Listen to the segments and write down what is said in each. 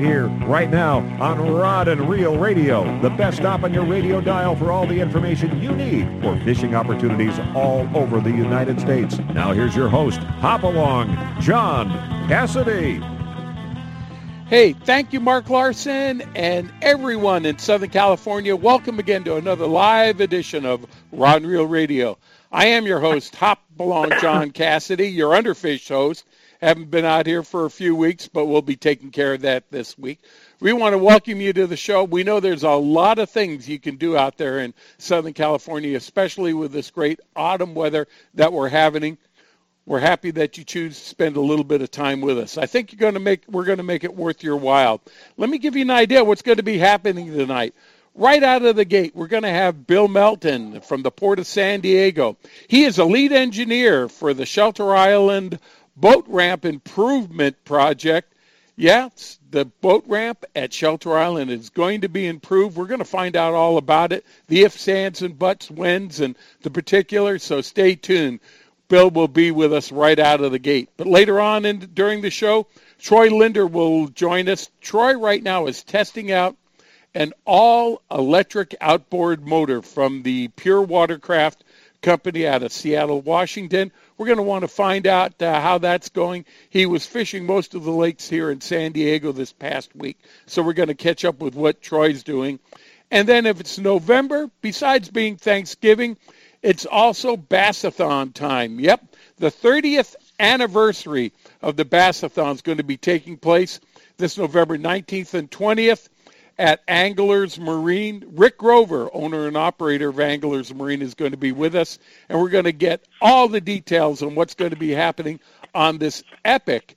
here, right now, on Rod and Reel Radio, the best stop on your radio dial for all the information you need for fishing opportunities all over the United States. Now here's your host, Hop Along, John Cassidy. Hey, thank you, Mark Larson, and everyone in Southern California. Welcome again to another live edition of Rod and Reel Radio. I am your host, Hop Along John Cassidy, your underfish host. Haven't been out here for a few weeks, but we'll be taking care of that this week. We want to welcome you to the show. We know there's a lot of things you can do out there in Southern California, especially with this great autumn weather that we're having. We're happy that you choose to spend a little bit of time with us. I think you're going to make we're going to make it worth your while. Let me give you an idea what's going to be happening tonight. Right out of the gate, we're going to have Bill Melton from the Port of San Diego. He is a lead engineer for the Shelter Island boat ramp improvement project. Yeah, the boat ramp at Shelter Island is going to be improved. We're going to find out all about it, the ifs, ands, and buts, whens, and the particulars. So stay tuned. Bill will be with us right out of the gate. But later on in, during the show, Troy Linder will join us. Troy right now is testing out an all electric outboard motor from the Pure Watercraft company out of Seattle, Washington. We're going to want to find out uh, how that's going. He was fishing most of the lakes here in San Diego this past week, so we're going to catch up with what Troy's doing. And then if it's November, besides being Thanksgiving, it's also Bassathon time. Yep, the 30th anniversary of the Bassathon is going to be taking place this November 19th and 20th at Anglers Marine. Rick Grover, owner and operator of Anglers Marine, is going to be with us, and we're going to get all the details on what's going to be happening on this epic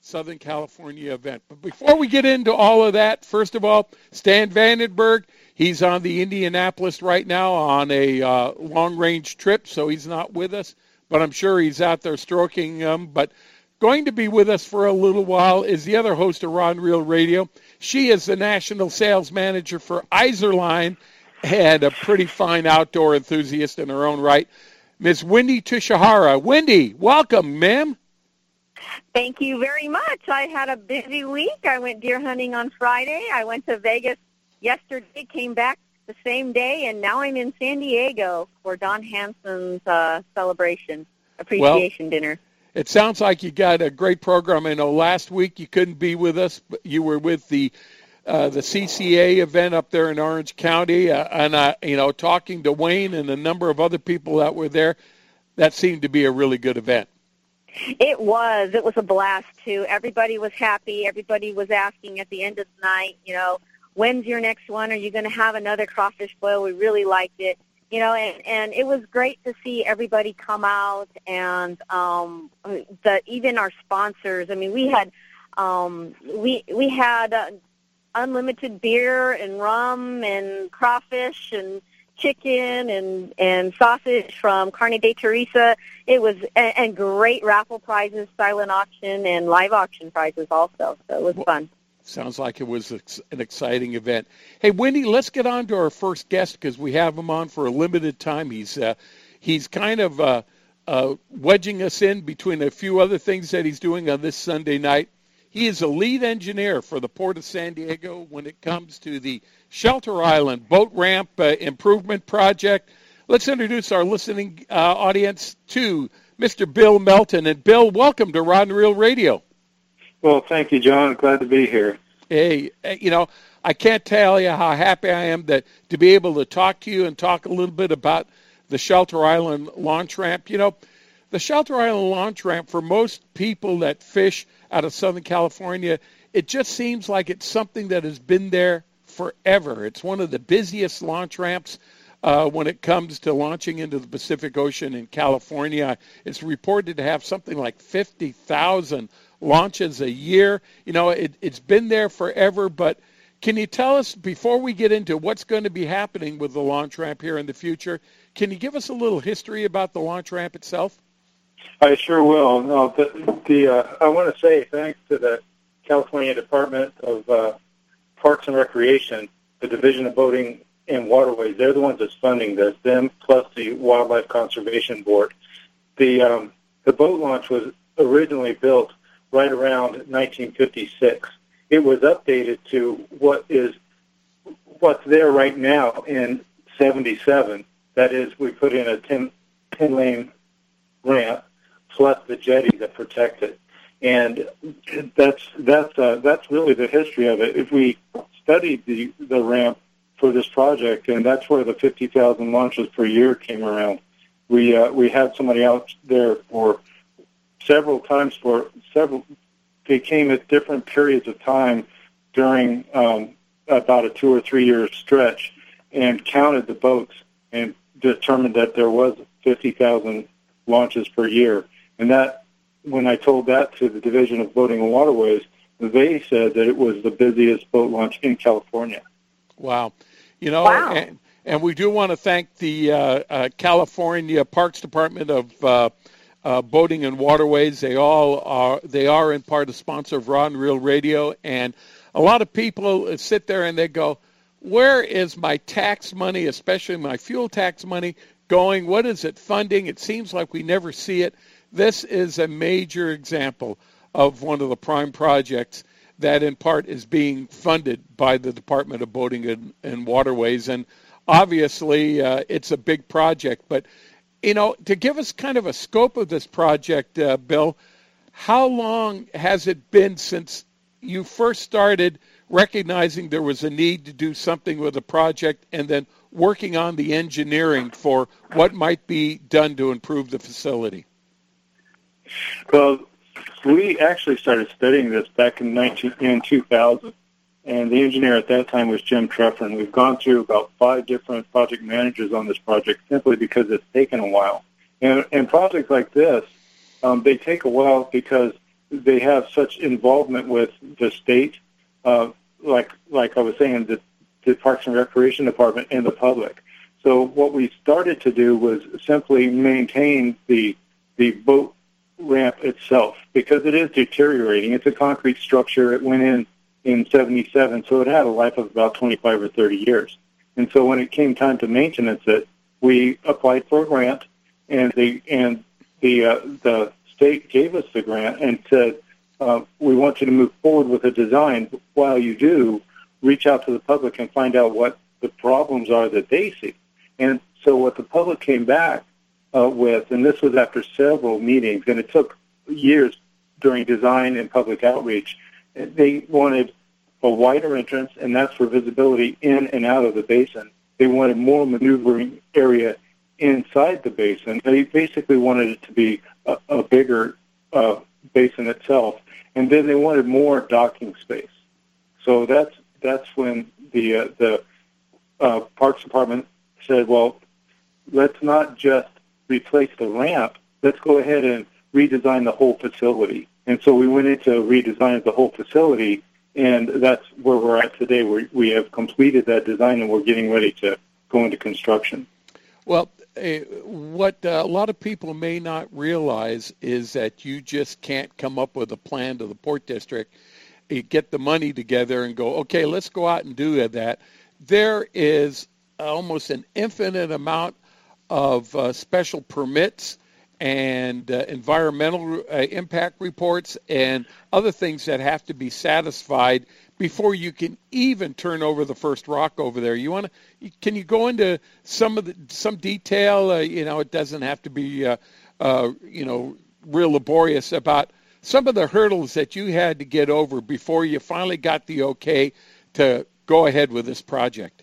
Southern California event. But before we get into all of that, first of all, Stan Vandenberg, he's on the Indianapolis right now on a uh, long range trip, so he's not with us, but I'm sure he's out there stroking them. But going to be with us for a little while is the other host of Rod and Reel Radio. She is the national sales manager for Izorline and a pretty fine outdoor enthusiast in her own right. Miss Wendy Toshihara. Wendy, welcome, ma'am. Thank you very much. I had a busy week. I went deer hunting on Friday. I went to Vegas yesterday, came back the same day, and now I'm in San Diego for Don Hanson's uh, celebration appreciation well, dinner. It sounds like you got a great program. I know last week you couldn't be with us, but you were with the uh, the CCA event up there in Orange County, uh, and uh, you know, talking to Wayne and a number of other people that were there. That seemed to be a really good event. It was. It was a blast too. Everybody was happy. Everybody was asking at the end of the night, you know, when's your next one? Are you going to have another crawfish boil? We really liked it you know, and, and it was great to see everybody come out and um, the even our sponsors. I mean, we had um, we we had uh, unlimited beer and rum and crawfish and chicken and and sausage from Carne de Teresa. It was and, and great raffle prizes, silent auction, and live auction prizes also. So it was fun. Sounds like it was an exciting event. Hey, Wendy, let's get on to our first guest because we have him on for a limited time. He's uh, he's kind of uh, uh, wedging us in between a few other things that he's doing on this Sunday night. He is a lead engineer for the Port of San Diego when it comes to the Shelter Island Boat Ramp uh, Improvement Project. Let's introduce our listening uh, audience to Mr. Bill Melton. And Bill, welcome to Rod and Reel Radio. Well, thank you, John. Glad to be here. Hey, eh, you know, I can't tell you how happy I am that to be able to talk to you and talk a little bit about the Shelter Island launch ramp. You know, the Shelter Island launch ramp for most people that fish out of Southern California, it just seems like it's something that has been there forever. It's one of the busiest launch ramps uh, when it comes to launching into the Pacific Ocean in California. It's reported to have something like 50,000 launches a year. You know, it, it's been there forever, but can you tell us, before we get into what's going to be happening with the launch ramp here in the future, can you give us a little history about the launch ramp itself? I sure will. No, the, the uh, I want to say thanks to the California Department of uh, Parks and Recreation, the Division of Boating and Waterways. They're the ones that's funding this. Them plus the Wildlife Conservation Board. The um, the boat launch was originally built right around 1956. It was updated to what is what's there right now in 77. That is, we put in a 10, 10 lane ramp plus the jetty that protect it. And that's that's uh, that's really the history of it. If we studied the the ramp for this project, and that's where the 50,000 launches per year came around. We uh, we had somebody out there for several times for several. They came at different periods of time during um, about a two or three year stretch, and counted the boats and determined that there was 50,000 launches per year. And that, when I told that to the Division of Boating and Waterways, they said that it was the busiest boat launch in California. Wow. You know, wow. and, and we do want to thank the uh, uh, California Parks Department of uh, uh, Boating and Waterways. They all are they are in part a sponsor of Rod and Reel Radio, and a lot of people sit there and they go, "Where is my tax money, especially my fuel tax money, going? What is it funding? It seems like we never see it." This is a major example of one of the prime projects that in part is being funded by the Department of Boating and, and Waterways. And obviously, uh, it's a big project. But, you know, to give us kind of a scope of this project, uh, Bill, how long has it been since you first started recognizing there was a need to do something with the project and then working on the engineering for what might be done to improve the facility? Well, we actually started studying this back in 19, in 2000, and the engineer at that time was Jim Treffern. We've gone through about five different project managers on this project simply because it's taken a while. And, and projects like this, um, they take a while because they have such involvement with the state, uh, like like I was saying, the, the Parks and Recreation Department and the public. So what we started to do was simply maintain the the boat ramp itself because it is deteriorating. It's a concrete structure. It went in in 77, so it had a life of about 25 or 30 years. And so when it came time to maintenance it, we applied for a grant, and the and the uh, the state gave us the grant and said uh, we want you to move forward with a design. While you do, reach out to the public and find out what the problems are that they see. And so what the public came back uh, with, and this was after several meetings, and it took years during design and public outreach. They wanted a wider entrance, and that's for visibility in and out of the basin. They wanted more maneuvering area inside the basin. They basically wanted it to be a, a bigger uh, basin itself, and then they wanted more docking space. So that's that's when the uh, the uh, Parks Department said, well, let's not just replace the ramp, let's go ahead and redesign the whole facility. And so we went into redesign of the whole facility, and that's where we're at today. we we have completed that design, and we're getting ready to go into construction. Well, uh, what uh, a lot of people may not realize is that you just can't come up with a plan to the port district, you get the money together, and go, okay, let's go out and do that. There is almost an infinite amount of uh, special permits and uh, environmental uh, impact reports and other things that have to be satisfied before you can even turn over the first rock over there. You want to? Can you go into some of the some detail? Uh, you know, it doesn't have to be uh, uh, you know real laborious about some of the hurdles that you had to get over before you finally got the okay to go ahead with this project?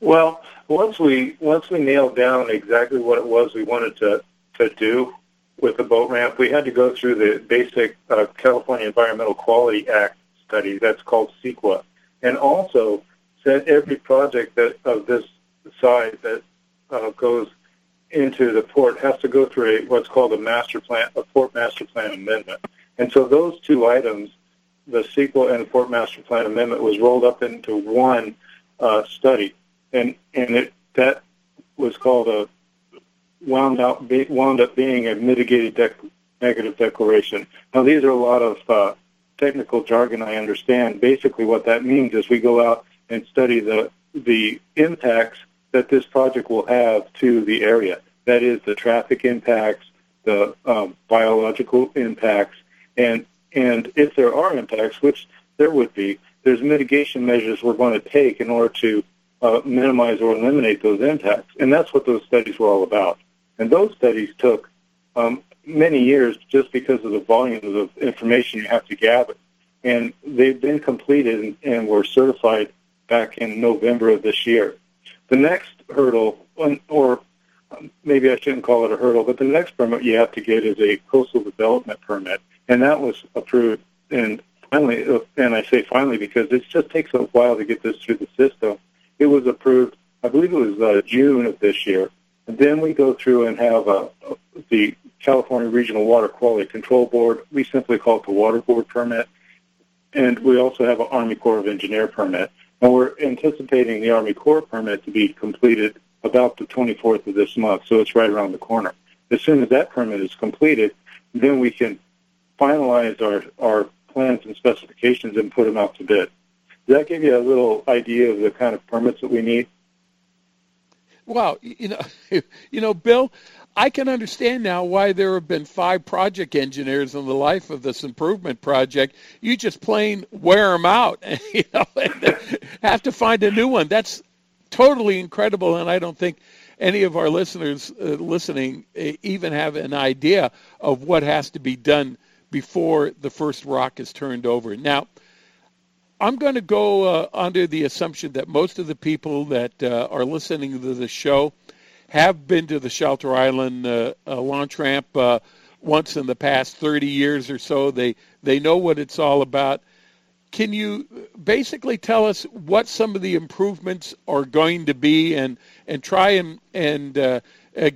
Well, once we once we nailed down exactly what it was we wanted to to do with the boat ramp, we had to go through the basic uh, California Environmental Quality Act study. That's called CEQA, and also said every project that of this size that uh, goes into the port has to go through a, what's called a master plan, a port master plan amendment. And so those two items, the CEQA and the port master plan amendment, was rolled up into one uh, study, and and it that was called a wound out be, wound up being a mitigated dec- negative declaration. Now these are a lot of uh, technical jargon. I understand. Basically, what that means is we go out and study the the impacts that this project will have to the area. That is the traffic impacts, the um, biological impacts, and and if there are impacts, which there would be, there's mitigation measures we're going to take in order to uh, minimize or eliminate those impacts. And that's what those studies were all about. And those studies took um, many years just because of the volumes of information you have to gather. And they've been completed and, and were certified back in November of this year. The next hurdle, or maybe I shouldn't call it a hurdle, but the next permit you have to get is a coastal development permit, and that was approved. And finally, uh, and I say finally because it just takes a while to get this through the system. It was approved, I believe it was uh, June of this year, then we go through and have uh, the California Regional Water Quality Control Board. We simply call it the Water Board permit, and we also have an Army Corps of Engineer permit. And we're anticipating the Army Corps permit to be completed about the 24th of this month, so it's right around the corner. As soon as that permit is completed, then we can finalize our, our plans and specifications and put them out to bid. Does that give you a little idea of the kind of permits that we need? Well, you know, you know, Bill, I can understand now why there have been five project engineers in the life of this improvement project. You just plain wear them out, you know, have to find a new one. That's totally incredible, and I don't think any of our listeners uh, listening even have an idea of what has to be done before the first rock is turned over. Now, I'm going to go uh, under the assumption that most of the people that uh, are listening to the show have been to the Shelter Island uh, uh, launch ramp uh, once in the past 30 years or so. They they know what it's all about. Can you basically tell us what some of the improvements are going to be, and and try and and uh,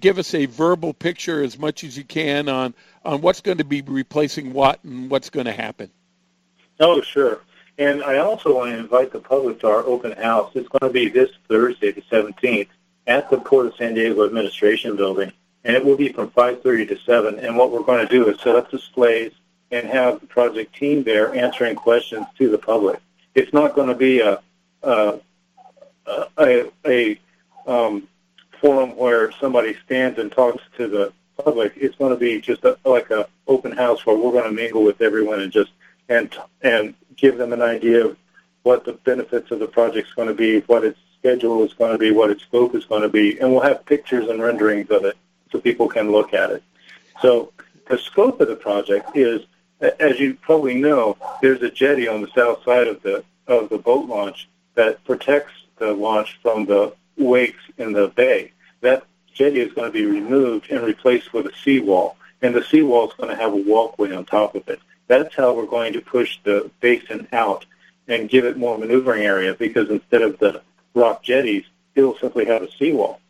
give us a verbal picture as much as you can on on what's going to be replacing what and what's going to happen? Oh, sure. And I also want to invite the public to our open house. It's going to be this Thursday, the 17th at the Port of San Diego Administration Building, and it will be from 5:30 to 7. And what we're going to do is set up displays and have the project team there answering questions to the public. It's not going to be a a a, a um, forum where somebody stands and talks to the public. It's going to be just a, like a open house where we're going to mingle with everyone and just and and give them an idea of what the benefits of the project is going to be, what its schedule is going to be, what its scope is going to be, and we'll have pictures and renderings of it so people can look at it. So the scope of the project is, as you probably know, there's a jetty on the south side of the of the boat launch that protects the launch from the wakes in the bay. That jetty is going to be removed and replaced with a seawall, and the seawall is going to have a walkway on top of it. That's how we're going to push the basin out and give it more maneuvering area because instead of the rock jetties, it'll simply have a seawall.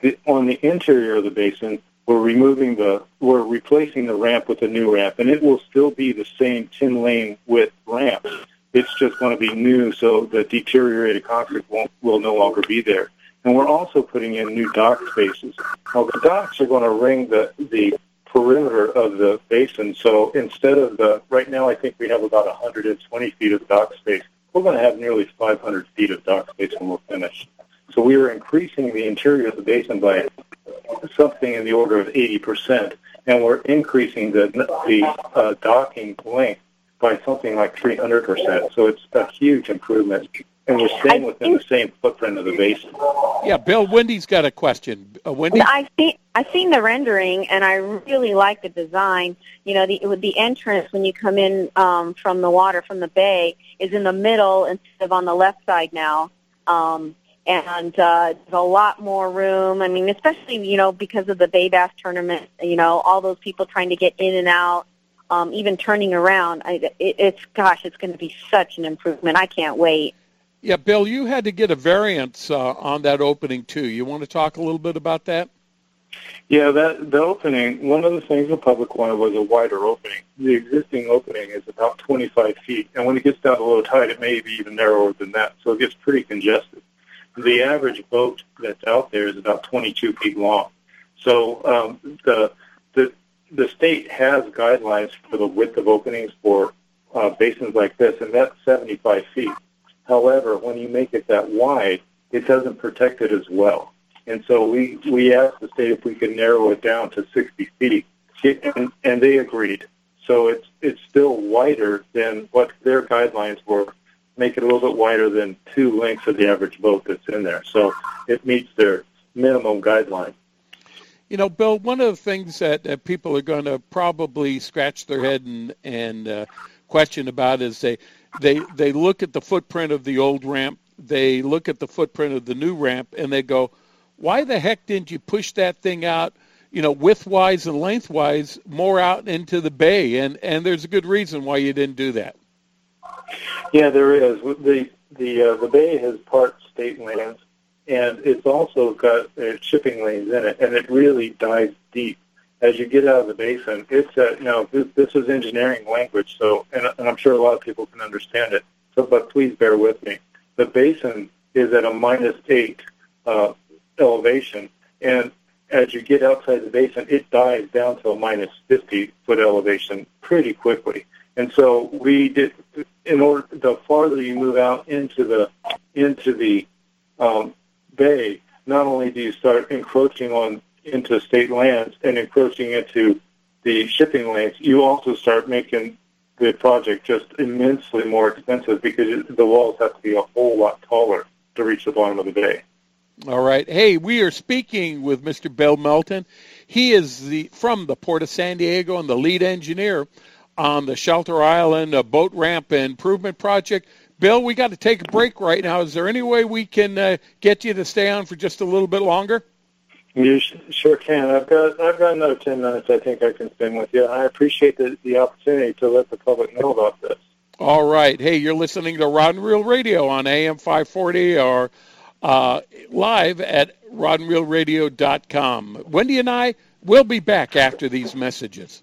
The, on the interior of the basin, we're removing the, we're replacing the ramp with a new ramp, and it will still be the same 10 lane width ramp. It's just going to be new, so the deteriorated concrete won't, will no longer be there. And we're also putting in new dock spaces. Now, the docks are going to ring the, the perimeter of the basin. So instead of the, right now I think we have about 120 feet of dock space we're going to have nearly 500 feet of dock space when we're finished. So we are increasing the interior of the basin by something in the order of 80%, and we're increasing the, the uh, docking length by something like 300%. So it's a huge improvement. And we're staying within the same footprint of the basin. Yeah, Bill, Wendy's got a question. Uh, Wendy? I've seen I've seen the rendering, and I really like the design. You know, the with the entrance when you come in um, from the water from the bay is in the middle instead of on the left side now. Um, and uh, there's a lot more room. I mean, especially you know because of the Bay Bass tournament. You know, all those people trying to get in and out, um, even turning around. I, it, it's gosh, it's going to be such an improvement. I can't wait. Yeah, Bill, you had to get a variance uh, on that opening too. You want to talk a little bit about that? Yeah, that the opening. One of the things the public wanted was a wider opening. The existing opening is about 25 feet, and when it gets down to low tide, it may be even narrower than that. So it gets pretty congested. The average boat that's out there is about 22 feet long. So um, the the the state has guidelines for the width of openings for uh, basins like this, and that's 75 feet. However, when you make it that wide, it doesn't protect it as well. And so we, we asked the state if we could narrow it down to 60 feet, and, and they agreed. So it's, it's still wider than what their guidelines were, make it a little bit wider than two lengths of the average boat that's in there. So it meets their minimum guideline. You know, Bill, one of the things that, that people are going to probably scratch their head and, and uh, question about is they they they look at the footprint of the old ramp, they look at the footprint of the new ramp, and they go, "Why the heck didn't you push that thing out?" You know, widthwise and lengthwise, more out into the bay, and and there's a good reason why you didn't do that. Yeah, there is. the the uh, The bay has part state lands, and it's also got uh, shipping lanes in it, and it really dives deep as you get out of the basin, it's uh, you know this, this is engineering language, so and, and I'm sure a lot of people can understand it. So, but please bear with me. The basin is at a minus eight uh, elevation, and as you get outside the basin, it dives down to a minus 50 foot elevation pretty quickly. And so we did, in order, the farther you move out into the into the um, bay, not only do you start encroaching on into state lands and encroaching into the shipping lanes, you also start making the project just immensely more expensive because the walls have to be a whole lot taller to reach the bottom of the bay. All right. Hey, we are speaking with Mr. Bill Melton. He is the from the Port of San Diego and the lead engineer on the Shelter Island boat ramp improvement project. Bill, we got to take a break right now. Is there any way we can uh, get you to stay on for just a little bit longer? You sure can. I've got I've got another ten minutes. I think I can spend with you. I appreciate the, the opportunity to let the public know about this. All right. Hey, you're listening to Rod and Reel Radio on AM 540 or uh, live at rodandreelradio.com. Wendy and I will be back after these messages.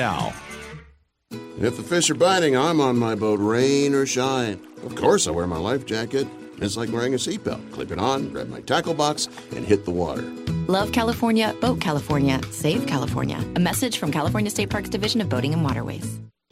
now. If the fish are biting, I'm on my boat, rain or shine. Of course, I wear my life jacket. It's like wearing a seatbelt. Clip it on, grab my tackle box, and hit the water. Love California, Boat California, Save California. A message from California State Parks Division of Boating and Waterways.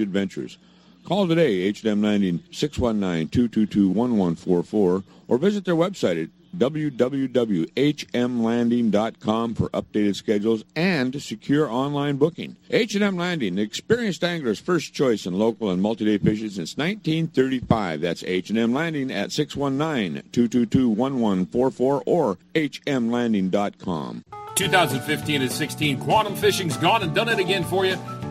adventures. Call today, H&M 90 619-222-1144, or visit their website at www.hmlanding.com for updated schedules and secure online booking. H&M Landing, the experienced angler's first choice in local and multi-day fishing since 1935. That's H&M Landing at 619-222-1144 or hmlanding.com. 2015 and 16 Quantum Fishing's gone and done it again for you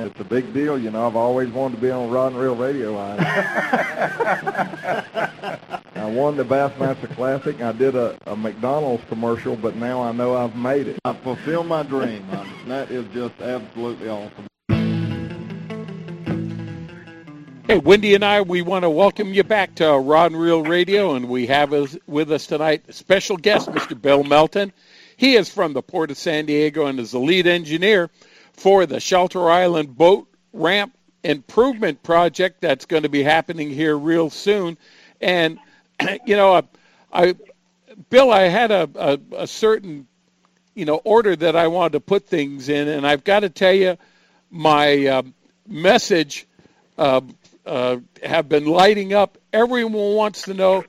It's a big deal, you know. I've always wanted to be on Rod and Reel Radio. I, I won the Bassmaster Classic. I did a, a McDonald's commercial, but now I know I've made it. I fulfilled my dream. I, that is just absolutely awesome. Hey, Wendy and I, we want to welcome you back to Rod and Reel Radio, and we have with us tonight a special guest, Mr. Bill Melton. He is from the Port of San Diego and is the lead engineer for the Shelter Island Boat Ramp Improvement Project that's going to be happening here real soon. And, you know, I, I Bill, I had a, a, a certain, you know, order that I wanted to put things in, and I've got to tell you, my uh, message uh, uh, have been lighting up. Everyone wants to know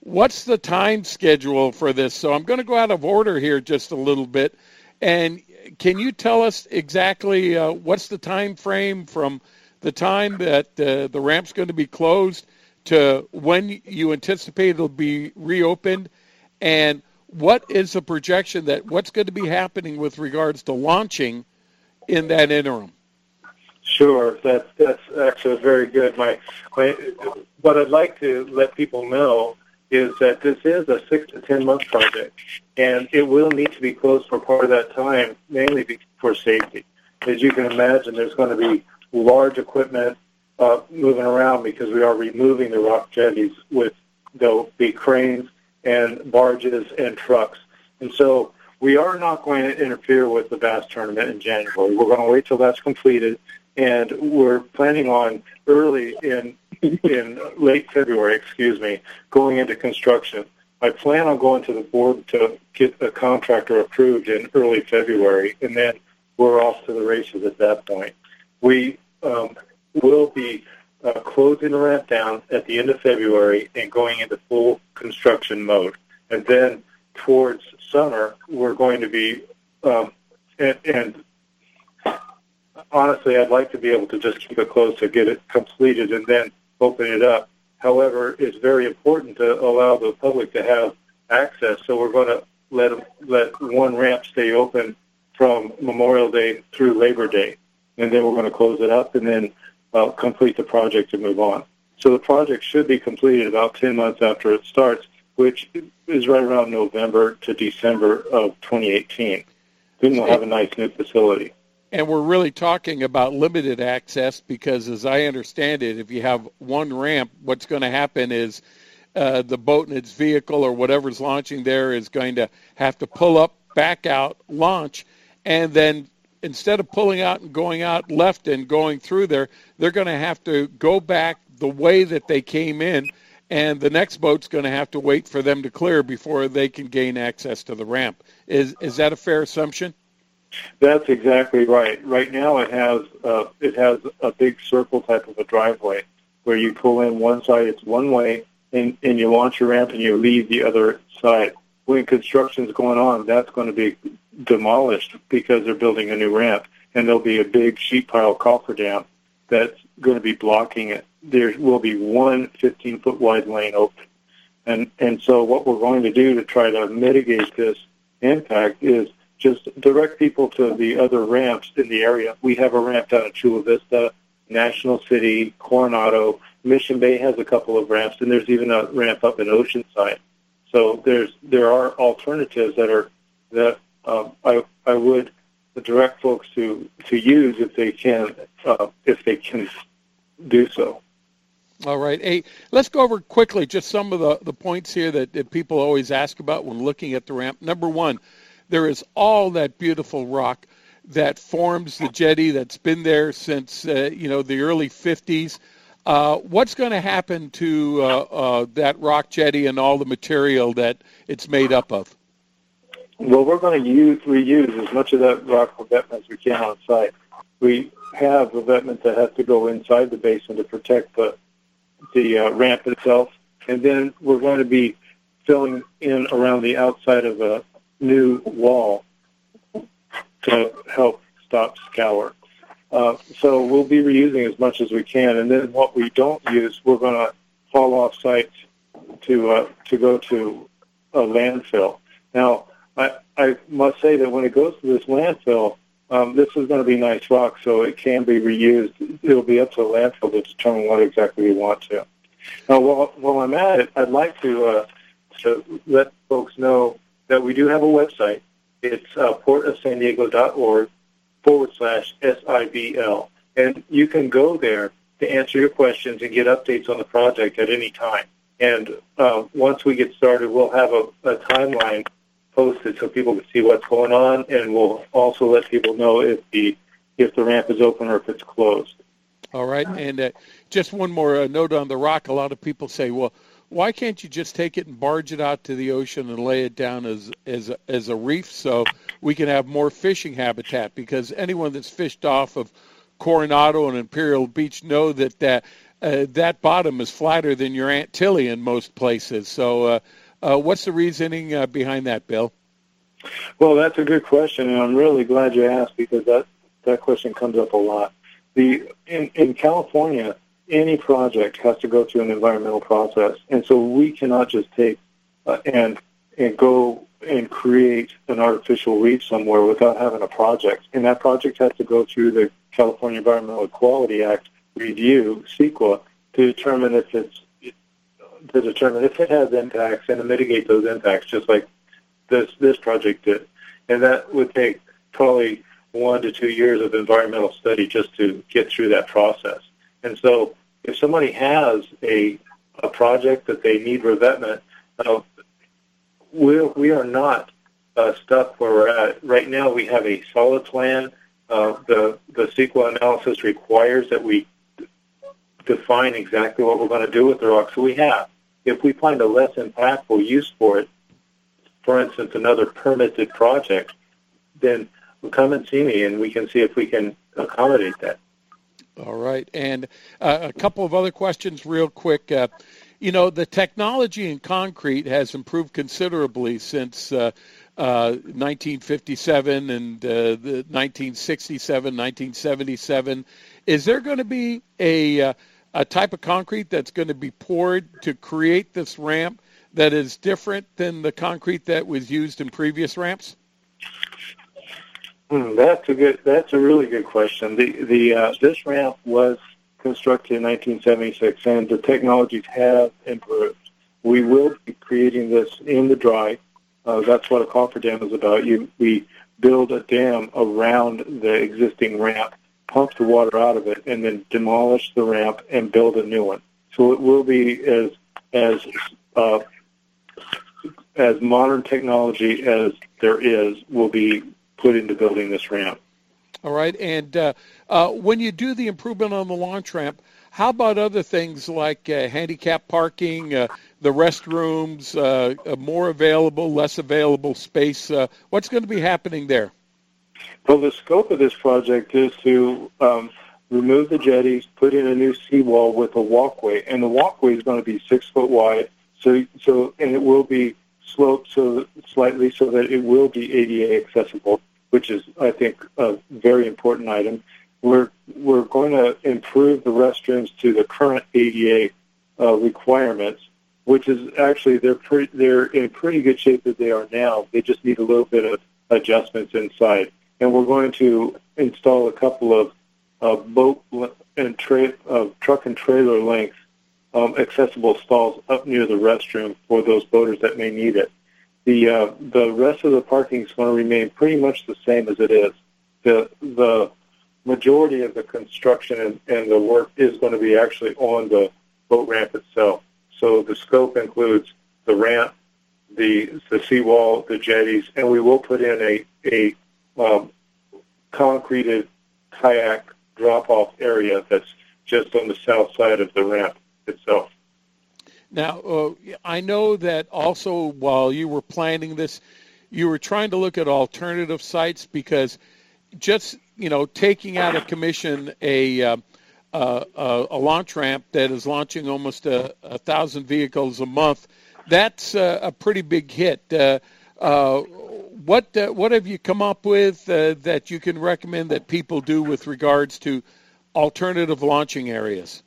what's the time schedule for this. So I'm going to go out of order here just a little bit. And can you tell us exactly uh, what's the time frame from the time that uh, the ramp's going to be closed to when you anticipate it'll be reopened, and what is the projection that what's going to be happening with regards to launching in that interim? Sure, that's that's actually very good. My what I'd like to let people know is that this is a six to ten month project, and it will need to be closed for part of that time, mainly for safety. As you can imagine, there's going to be large equipment uh, moving around because we are removing the rock jetties with there'll be cranes and barges and trucks, and so we are not going to interfere with the bass tournament in January. We're going to wait till that's completed, and we're planning on early in in late February, excuse me, going into construction. I plan on going to the board to get a contractor approved in early February, and then we're off to the races at that point. We um, will be uh, closing the ramp down at the end of February and going into full construction mode. And then towards summer, we're going to be, um, and, and honestly, I'd like to be able to just keep it closed to get it completed and then open it up. However, it's very important to allow the public to have access, so we're going to let let one ramp stay open from Memorial Day through Labor Day, and then we're going to close it up and then uh, complete the project and move on. So the project should be completed about 10 months after it starts, which is right around November to December of 2018. Then we'll have a nice new facility. And we're really talking about limited access because, as I understand it, if you have one ramp, what's going to happen is uh, the boat and its vehicle or whatever's launching there is going to have to pull up, back out, launch, and then instead of pulling out and going out left and going through there, they're going to have to go back the way that they came in, and the next boat's going to have to wait for them to clear before they can gain access to the ramp. Is is that a fair assumption? That's exactly right. Right now, it has uh, it has a big circle type of a driveway where you pull in one side, it's one way, and, and you launch your ramp and you leave the other side. When construction is going on, that's going to be demolished because they're building a new ramp, and there'll be a big sheet pile cofferdam that's going to be blocking it. There will be one 15-foot wide lane open. And, and so what we're going to do to try to mitigate this impact is just direct people to the other ramps in the area. We have a ramp down at Chula Vista, National City, Coronado. Mission Bay has a couple of ramps, and there's even a ramp up in Oceanside. So there's there are alternatives that are that um, I I would direct folks to to use if they can uh, if they can do so. All right. Hey, let's go over quickly just some of the, the points here that, that people always ask about when looking at the ramp. Number one, there is all that beautiful rock that forms the jetty that's been there since uh, you know the early 50s. Uh, what's going to happen to uh, uh, that rock jetty and all the material that it's made up of? Well, we're going to use reuse as much of that rock revetment as we can on site. We have revetment that has to go inside the basin to protect the the uh, ramp itself, and then we're going to be filling in around the outside of a new wall to help stop scour. Uh, so we'll be reusing as much as we can, and then what we don't use, we're going to haul off site to uh, to go to a landfill. Now, I, I must say that when it goes to this landfill, um, this is going to be nice rock, so it can be reused. It'll be up to the landfill to determine what exactly we want to. Now, while, while I'm at it, I'd like to uh, to let folks know that we do have a website. It's uh, portofsandiego.org forward slash SIBL. And you can go there to answer your questions and get updates on the project at any time. And uh, once we get started, we'll have a, a timeline posted so people can see what's going on, and we'll also let people know if the if the ramp is open or if it's closed. All right, and uh, just one more uh, note on the rock. A lot of people say, well, why can't you just take it and barge it out to the ocean and lay it down as as a, as a reef so we can have more fishing habitat? Because anyone that's fished off of Coronado and Imperial Beach know that that uh, that bottom is flatter than your Aunt Tilly in most places. So, uh, uh, what's the reasoning uh, behind that, Bill? Well, that's a good question, and I'm really glad you asked because that that question comes up a lot. The in, in California, any project has to go through an environmental process, and so we cannot just take uh, and and go and create an artificial reef somewhere without having a project. And that project has to go through the California Environmental Quality Act review, CEQA, to determine if it's to determine if it has impacts and to mitigate those impacts, just like this this project did. And that would take probably one to two years of environmental study just to get through that process. And so if somebody has a, a project that they need revetment, uh, we, we are not uh, stuck where we're at. Right now we have a solid plan. Uh, the, the CEQA analysis requires that we define exactly what we're going to do with the rock. So we have. If we find a less impactful use for it, for instance, another permitted project, then come and see me and we can see if we can accommodate that. All right. And uh, a couple of other questions, real quick. Uh, you know, the technology in concrete has improved considerably since uh, 1957 uh, and uh, the 1967, 1977. Is there going to be a, uh, a type of concrete that's going to be poured to create this ramp that is different than the concrete that was used in previous ramps? Hmm, that's a good. That's a really good question. The the uh, this ramp was constructed in 1976, and the technologies have improved. We will be creating this in the dry. Uh, that's what a cofferdam is about. You we build a dam around the existing ramp, pump the water out of it, and then demolish the ramp and build a new one. So it will be as as uh, as modern technology as there is will be put into building this ramp. All right, and uh, uh, when you do the improvement on the launch ramp, how about other things like uh, handicap parking, uh, the restrooms, uh, more available, less available space? Uh, what's going to be happening there? Well, the scope of this project is to um, remove the jetties, put in a new seawall with a walkway, and the walkway is going to be six foot wide. So, so, and it will be sloped so slightly so that it will be ADA accessible which is, I think, a very important item. We're we're going to improve the restrooms to the current ADA uh, requirements, which is actually they're pretty, they're in pretty good shape as they are now. They just need a little bit of adjustments inside, and we're going to install a couple of uh, boat and tra- uh, truck and trailer length um, accessible stalls up near the restroom for those boaters that may need it. The uh, the rest of the parking is going to remain pretty much the same as it is. The the majority of the construction and, and the work is going to be actually on the boat ramp itself. So the scope includes the ramp, the the seawall, the jetties, and we will put in a a um, concreted kayak drop-off area that's just on the south side of the ramp itself. Now, uh, I know that also while you were planning this, you were trying to look at alternative sites because just you know taking out of commission a uh, uh, a launch ramp that is launching almost a, a thousand vehicles a month, that's uh, a pretty big hit. Uh, uh, what what have you come up with that you can recommend that people do with regards to alternative launching areas?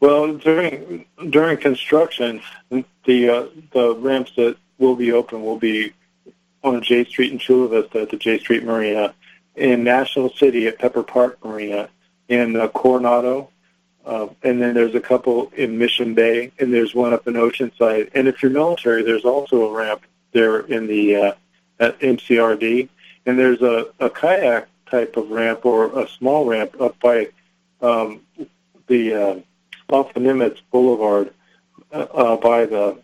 Well, during during construction, the uh, the ramps that will be open will be on J Street in Chula Vista at the J Street Marina, in National City at Pepper Park Marina, in uh, Coronado, uh, and then there's a couple in Mission Bay, and there's one up in Oceanside. And if you're military, there's also a ramp there in the uh, at MCRD, and there's a, a kayak type of ramp or a small ramp up by um, the uh, off the Nimitz Boulevard uh, uh, by the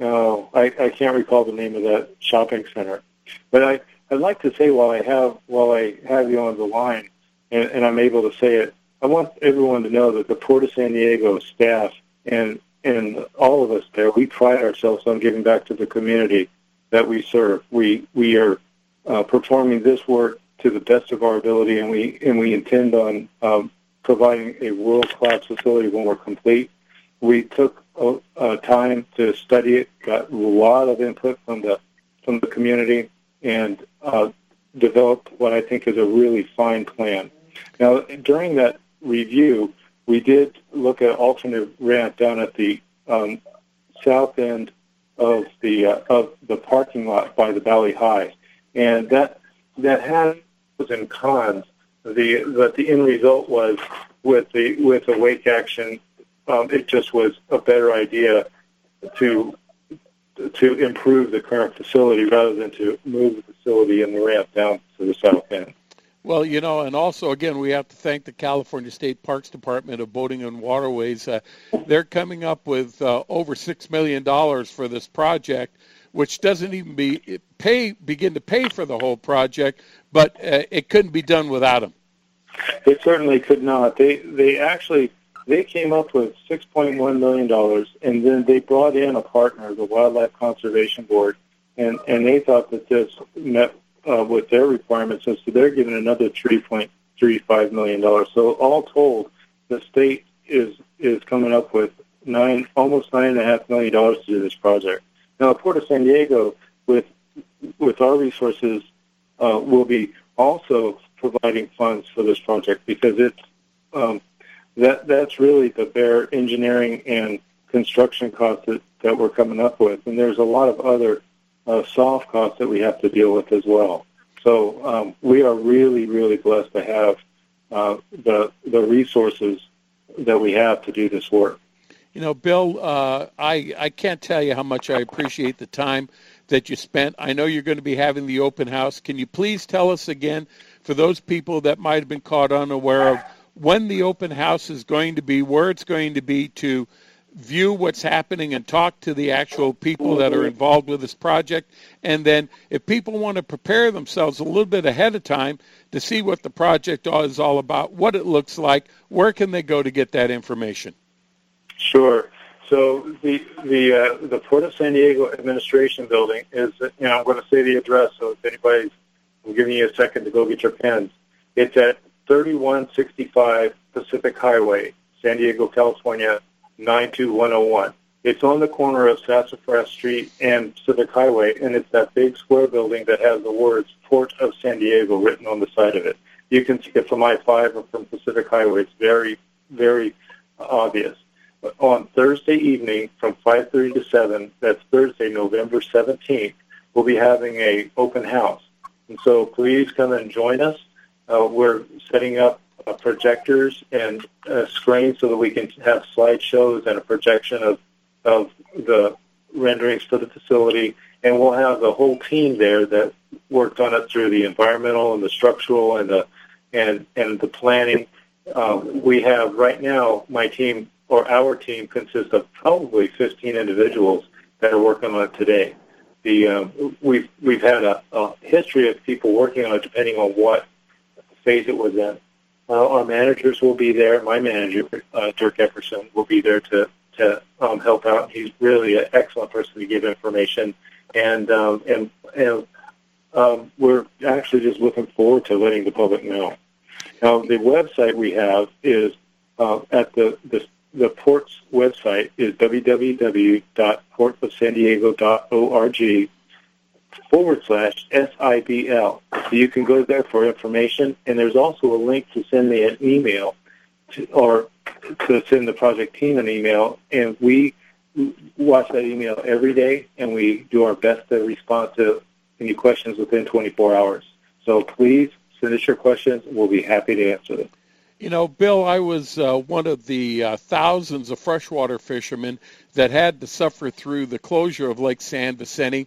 oh I, I can't recall the name of that shopping center, but I I'd like to say while I have while I have you on the line and, and I'm able to say it, I want everyone to know that the Port of San Diego staff and and all of us there, we pride ourselves on giving back to the community that we serve. We we are uh, performing this work to the best of our ability, and we and we intend on um, providing a world-class facility when we're complete. We took uh, time to study it, got a lot of input from the from the community, and uh, developed what I think is a really fine plan. Now, during that review, we did look at alternate ramp down at the um, south end of the uh, of the parking lot by the Valley High, and that that had pros and cons the but the end result was with the with the wake action, um, it just was a better idea to to improve the current facility rather than to move the facility and the ramp down to the south end. Well, you know, and also again, we have to thank the California State Parks Department of Boating and Waterways. Uh, they're coming up with uh, over six million dollars for this project, which doesn't even be pay begin to pay for the whole project, but uh, it couldn't be done without them. It certainly could not. They they actually they came up with six point one million dollars, and then they brought in a partner, the Wildlife Conservation Board, and and they thought that this met uh, with their requirements, and so they're giving another three point three five million dollars. So all told, the state is is coming up with nine almost nine and a half million dollars to do this project. Now, Port of San Diego, with with our resources, uh, will be also providing funds for this project because it's um, that that's really the bare engineering and construction costs that, that we're coming up with, and there's a lot of other uh, soft costs that we have to deal with as well. So um, we are really, really blessed to have uh, the the resources that we have to do this work. You know, Bill, uh, I I can't tell you how much I appreciate the time that you spent. I know you're going to be having the open house. Can you please tell us again, for those people that might have been caught unaware of, when the open house is going to be, where it's going to be to view what's happening and talk to the actual people that are involved with this project. And then if people want to prepare themselves a little bit ahead of time to see what the project is all about, what it looks like, where can they go to get that information? Sure. So the the uh, the Port of San Diego Administration Building is, you know, I'm going to say the address. So if anybody's, I'm giving you a second to go get your pens. It's at 3165 Pacific Highway, San Diego, California 92101. It's on the corner of Sassafras Street and Civic Highway, and it's that big square building that has the words Port of San Diego written on the side of it. You can see it from I-5 or from Pacific Highway. It's very, very obvious. On Thursday evening from 5.30 to 7, that's Thursday, November 17th, we'll be having a open house. And so please come and join us. Uh, we're setting up uh, projectors and uh, screens so that we can have slideshows and a projection of, of the renderings for the facility. And we'll have the whole team there that worked on it through the environmental and the structural and the and and the planning. Uh, we have right now my team or our team consists of probably 15 individuals that are working on it today. The uh, we've we've had a, a history of people working on it depending on what phase it was in. Uh, our managers will be there. My manager, uh, Dirk Epperson, will be there to to um, help out. He's really an excellent person to give information, and um, and and um, we're actually just looking forward to letting the public know. Now, the website we have is uh, at the, the the port's website is www.portofsandiego.org forward slash SIBL. So you can go there for information, and there's also a link to send me an email to, or to send the project team an email, and we watch that email every day, and we do our best to respond to any questions within 24 hours. So please send us your questions. We'll be happy to answer them. You know, Bill, I was uh, one of the uh, thousands of freshwater fishermen that had to suffer through the closure of Lake San Vicente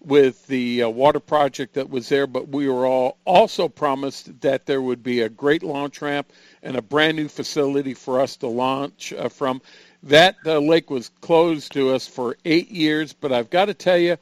with the uh, water project that was there, but we were all also promised that there would be a great launch ramp and a brand new facility for us to launch uh, from. That uh, lake was closed to us for eight years, but I've got to tell you,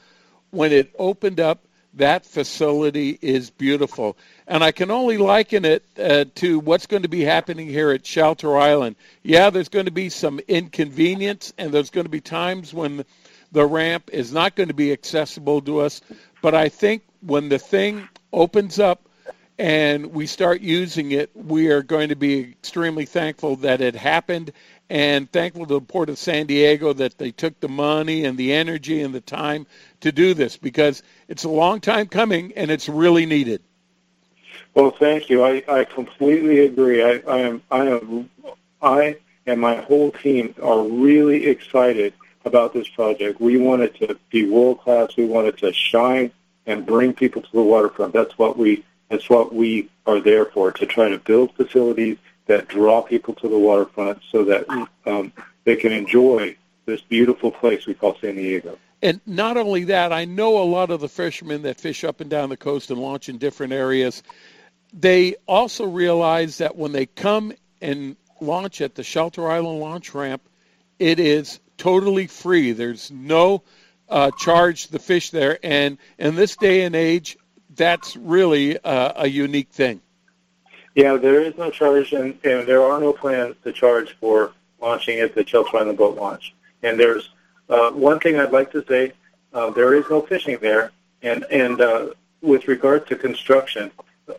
when it opened up, that facility is beautiful. And I can only liken it uh, to what's going to be happening here at Shelter Island. Yeah, there's going to be some inconvenience, and there's going to be times when the ramp is not going to be accessible to us. But I think when the thing opens up and we start using it, we are going to be extremely thankful that it happened and thankful to the Port of San Diego that they took the money and the energy and the time to do this because it's a long time coming and it's really needed. Well, thank you. I, I completely agree. I, I am I am I and my whole team are really excited about this project. We want it to be world class. We want it to shine and bring people to the waterfront. That's what we that's what we are there for to try to build facilities that draw people to the waterfront so that um, they can enjoy this beautiful place we call San Diego. And not only that, I know a lot of the fishermen that fish up and down the coast and launch in different areas. They also realize that when they come and launch at the Shelter Island launch ramp, it is totally free. There's no uh, charge the fish there, and in this day and age, that's really uh, a unique thing. Yeah, there is no charge, and, and there are no plans to charge for launching at the Shelter Island boat launch. And there's uh, one thing I'd like to say: uh, there is no fishing there, and and uh, with regard to construction,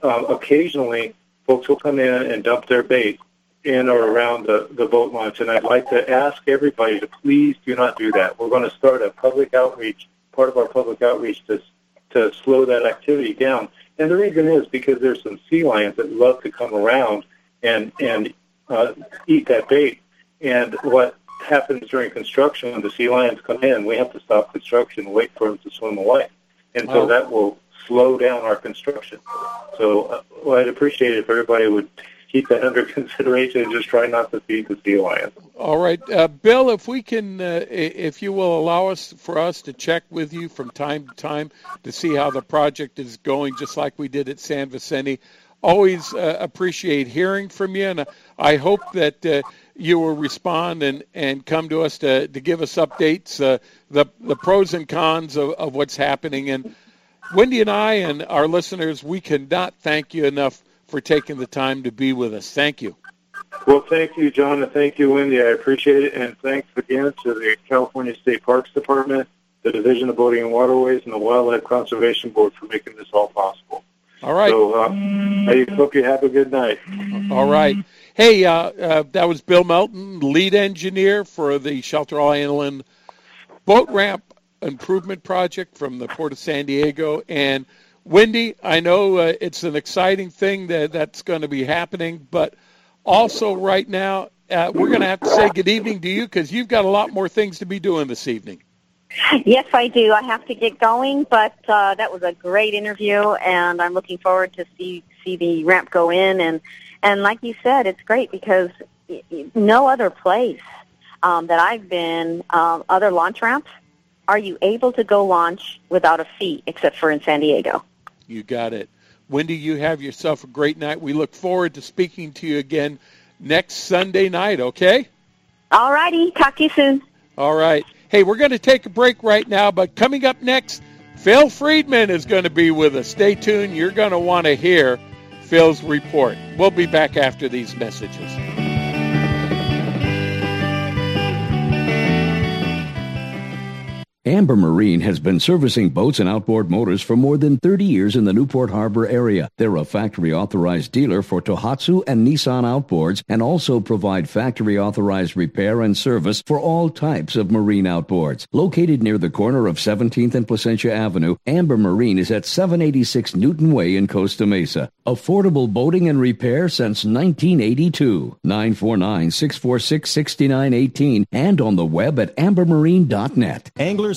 uh, occasionally folks will come in and dump their bait in or around the, the boat launch, and I'd like to ask everybody to please do not do that. We're going to start a public outreach, part of our public outreach to to slow that activity down and the reason is because there's some sea lions that love to come around and and uh, eat that bait. And what happens during construction when the sea lions come in, we have to stop construction and wait for them to swim away. And so oh. that will slow down our construction. So uh, well, I'd appreciate it if everybody would keep that under consideration and just try not to feed the sea lions. All right, uh, Bill. If we can, uh, if you will allow us for us to check with you from time to time to see how the project is going, just like we did at San Vicente. Always uh, appreciate hearing from you, and I hope that uh, you will respond and, and come to us to, to give us updates, uh, the the pros and cons of, of what's happening. And Wendy and I and our listeners, we cannot thank you enough for taking the time to be with us. Thank you. Well, thank you, John, and thank you, Wendy. I appreciate it. And thanks again to the California State Parks Department, the Division of Boating and Waterways, and the Wildlife Conservation Board for making this all possible. All right. So uh, I hope you have a good night. All right. Hey, uh, uh, that was Bill Melton, lead engineer for the Shelter Island boat ramp improvement project from the Port of San Diego. And Wendy, I know uh, it's an exciting thing that that's going to be happening, but also right now uh, we're going to have to say good evening to you because you've got a lot more things to be doing this evening. Yes, I do. I have to get going, but uh, that was a great interview, and I'm looking forward to see see the ramp go in. And and like you said, it's great because no other place um, that I've been, um, other launch ramps, are you able to go launch without a fee, except for in San Diego. You got it. Wendy, you have yourself a great night. We look forward to speaking to you again next Sunday night, okay? All righty. Talk to you soon. All right. Hey, we're going to take a break right now, but coming up next, Phil Friedman is going to be with us. Stay tuned. You're going to want to hear Phil's report. We'll be back after these messages. Amber Marine has been servicing boats and outboard motors for more than 30 years in the Newport Harbor area. They're a factory authorized dealer for Tohatsu and Nissan outboards and also provide factory authorized repair and service for all types of marine outboards. Located near the corner of 17th and Placentia Avenue, Amber Marine is at 786 Newton Way in Costa Mesa. Affordable boating and repair since 1982. 949 646 6918 and on the web at ambermarine.net. Anglers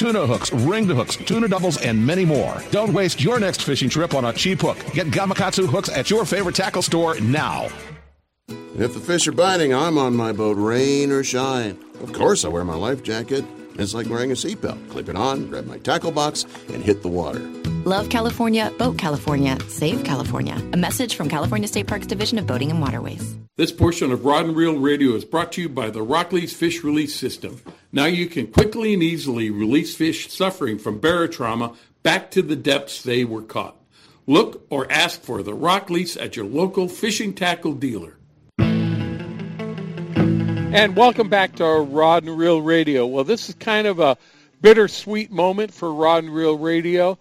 tuna hooks, ringed hooks, tuna doubles, and many more. Don't waste your next fishing trip on a cheap hook. Get Gamakatsu hooks at your favorite tackle store now. If the fish are biting, I'm on my boat, rain or shine. Of course, I wear my life jacket. It's like wearing a seatbelt. Clip it on, grab my tackle box, and hit the water. Love California, Boat California, Save California. A message from California State Parks Division of Boating and Waterways. This portion of Rod and Reel Radio is brought to you by the RokLees Fish Release System. Now you can quickly and easily release fish suffering from barotrauma back to the depths they were caught. Look or ask for the RokLees at your local fishing tackle dealer. And welcome back to Rod and Reel Radio. Well, this is kind of a bittersweet moment for Rod and Reel Radio.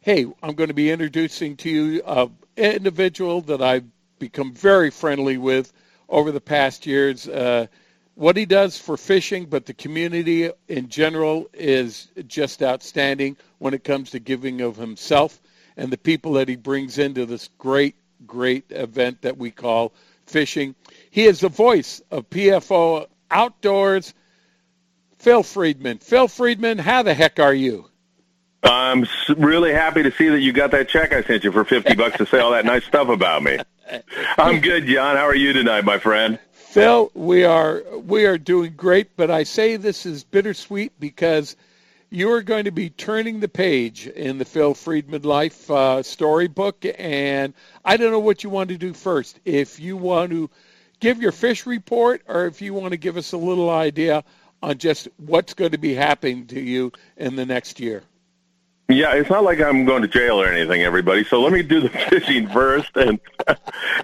Hey, I'm going to be introducing to you an individual that I've become very friendly with over the past years. Uh, what he does for fishing, but the community in general is just outstanding when it comes to giving of himself and the people that he brings into this great, great event that we call fishing. He is the voice of PFO Outdoors. Phil Friedman. Phil Friedman, how the heck are you? I'm really happy to see that you got that check I sent you for 50 bucks to say all that nice stuff about me. I'm good, John. How are you tonight, my friend? Phil, we are we are doing great, but I say this is bittersweet because you are going to be turning the page in the Phil Friedman life uh, storybook, and I don't know what you want to do first. If you want to give your fish report, or if you want to give us a little idea on just what's going to be happening to you in the next year. Yeah, it's not like I'm going to jail or anything, everybody. So let me do the fishing first, and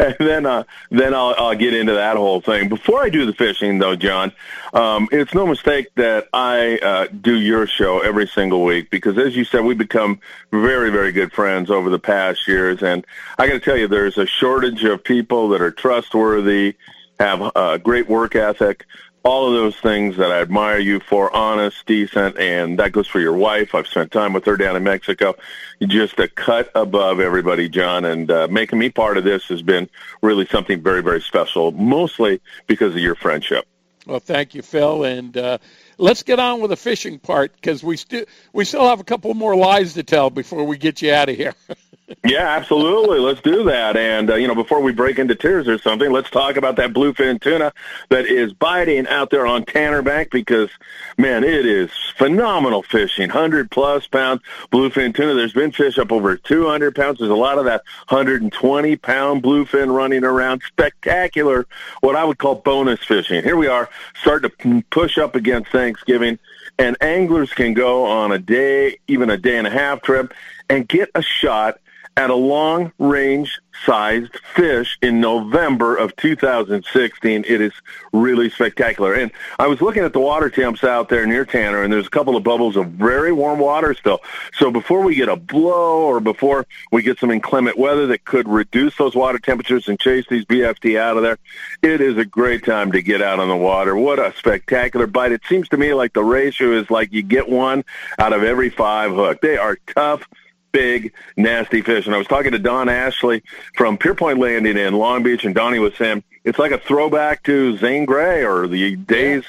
and then uh, then I'll, I'll get into that whole thing. Before I do the fishing, though, John, um, it's no mistake that I uh, do your show every single week because, as you said, we've become very very good friends over the past years, and I got to tell you, there's a shortage of people that are trustworthy, have a great work ethic all of those things that I admire you for, honest, decent, and that goes for your wife. I've spent time with her down in Mexico. Just a cut above everybody, John, and uh, making me part of this has been really something very, very special, mostly because of your friendship. Well, thank you, Phil, and uh, let's get on with the fishing part because we still we still have a couple more lies to tell before we get you out of here. yeah, absolutely. Let's do that. And, uh, you know, before we break into tears or something, let's talk about that bluefin tuna that is biting out there on Tanner Bank because, man, it is phenomenal fishing. 100 plus pound bluefin tuna. There's been fish up over 200 pounds. There's a lot of that 120 pound bluefin running around. Spectacular, what I would call bonus fishing. Here we are, starting to push up against Thanksgiving and anglers can go on a day, even a day and a half trip and get a shot at a long range sized fish in November of 2016. It is really spectacular. And I was looking at the water temps out there near Tanner, and there's a couple of bubbles of very warm water still. So before we get a blow or before we get some inclement weather that could reduce those water temperatures and chase these BFT out of there, it is a great time to get out on the water. What a spectacular bite. It seems to me like the ratio is like you get one out of every five hook. They are tough big, nasty fish. And I was talking to Don Ashley from Pierpoint Landing in Long Beach, and Donnie was saying it's like a throwback to Zane Grey or the days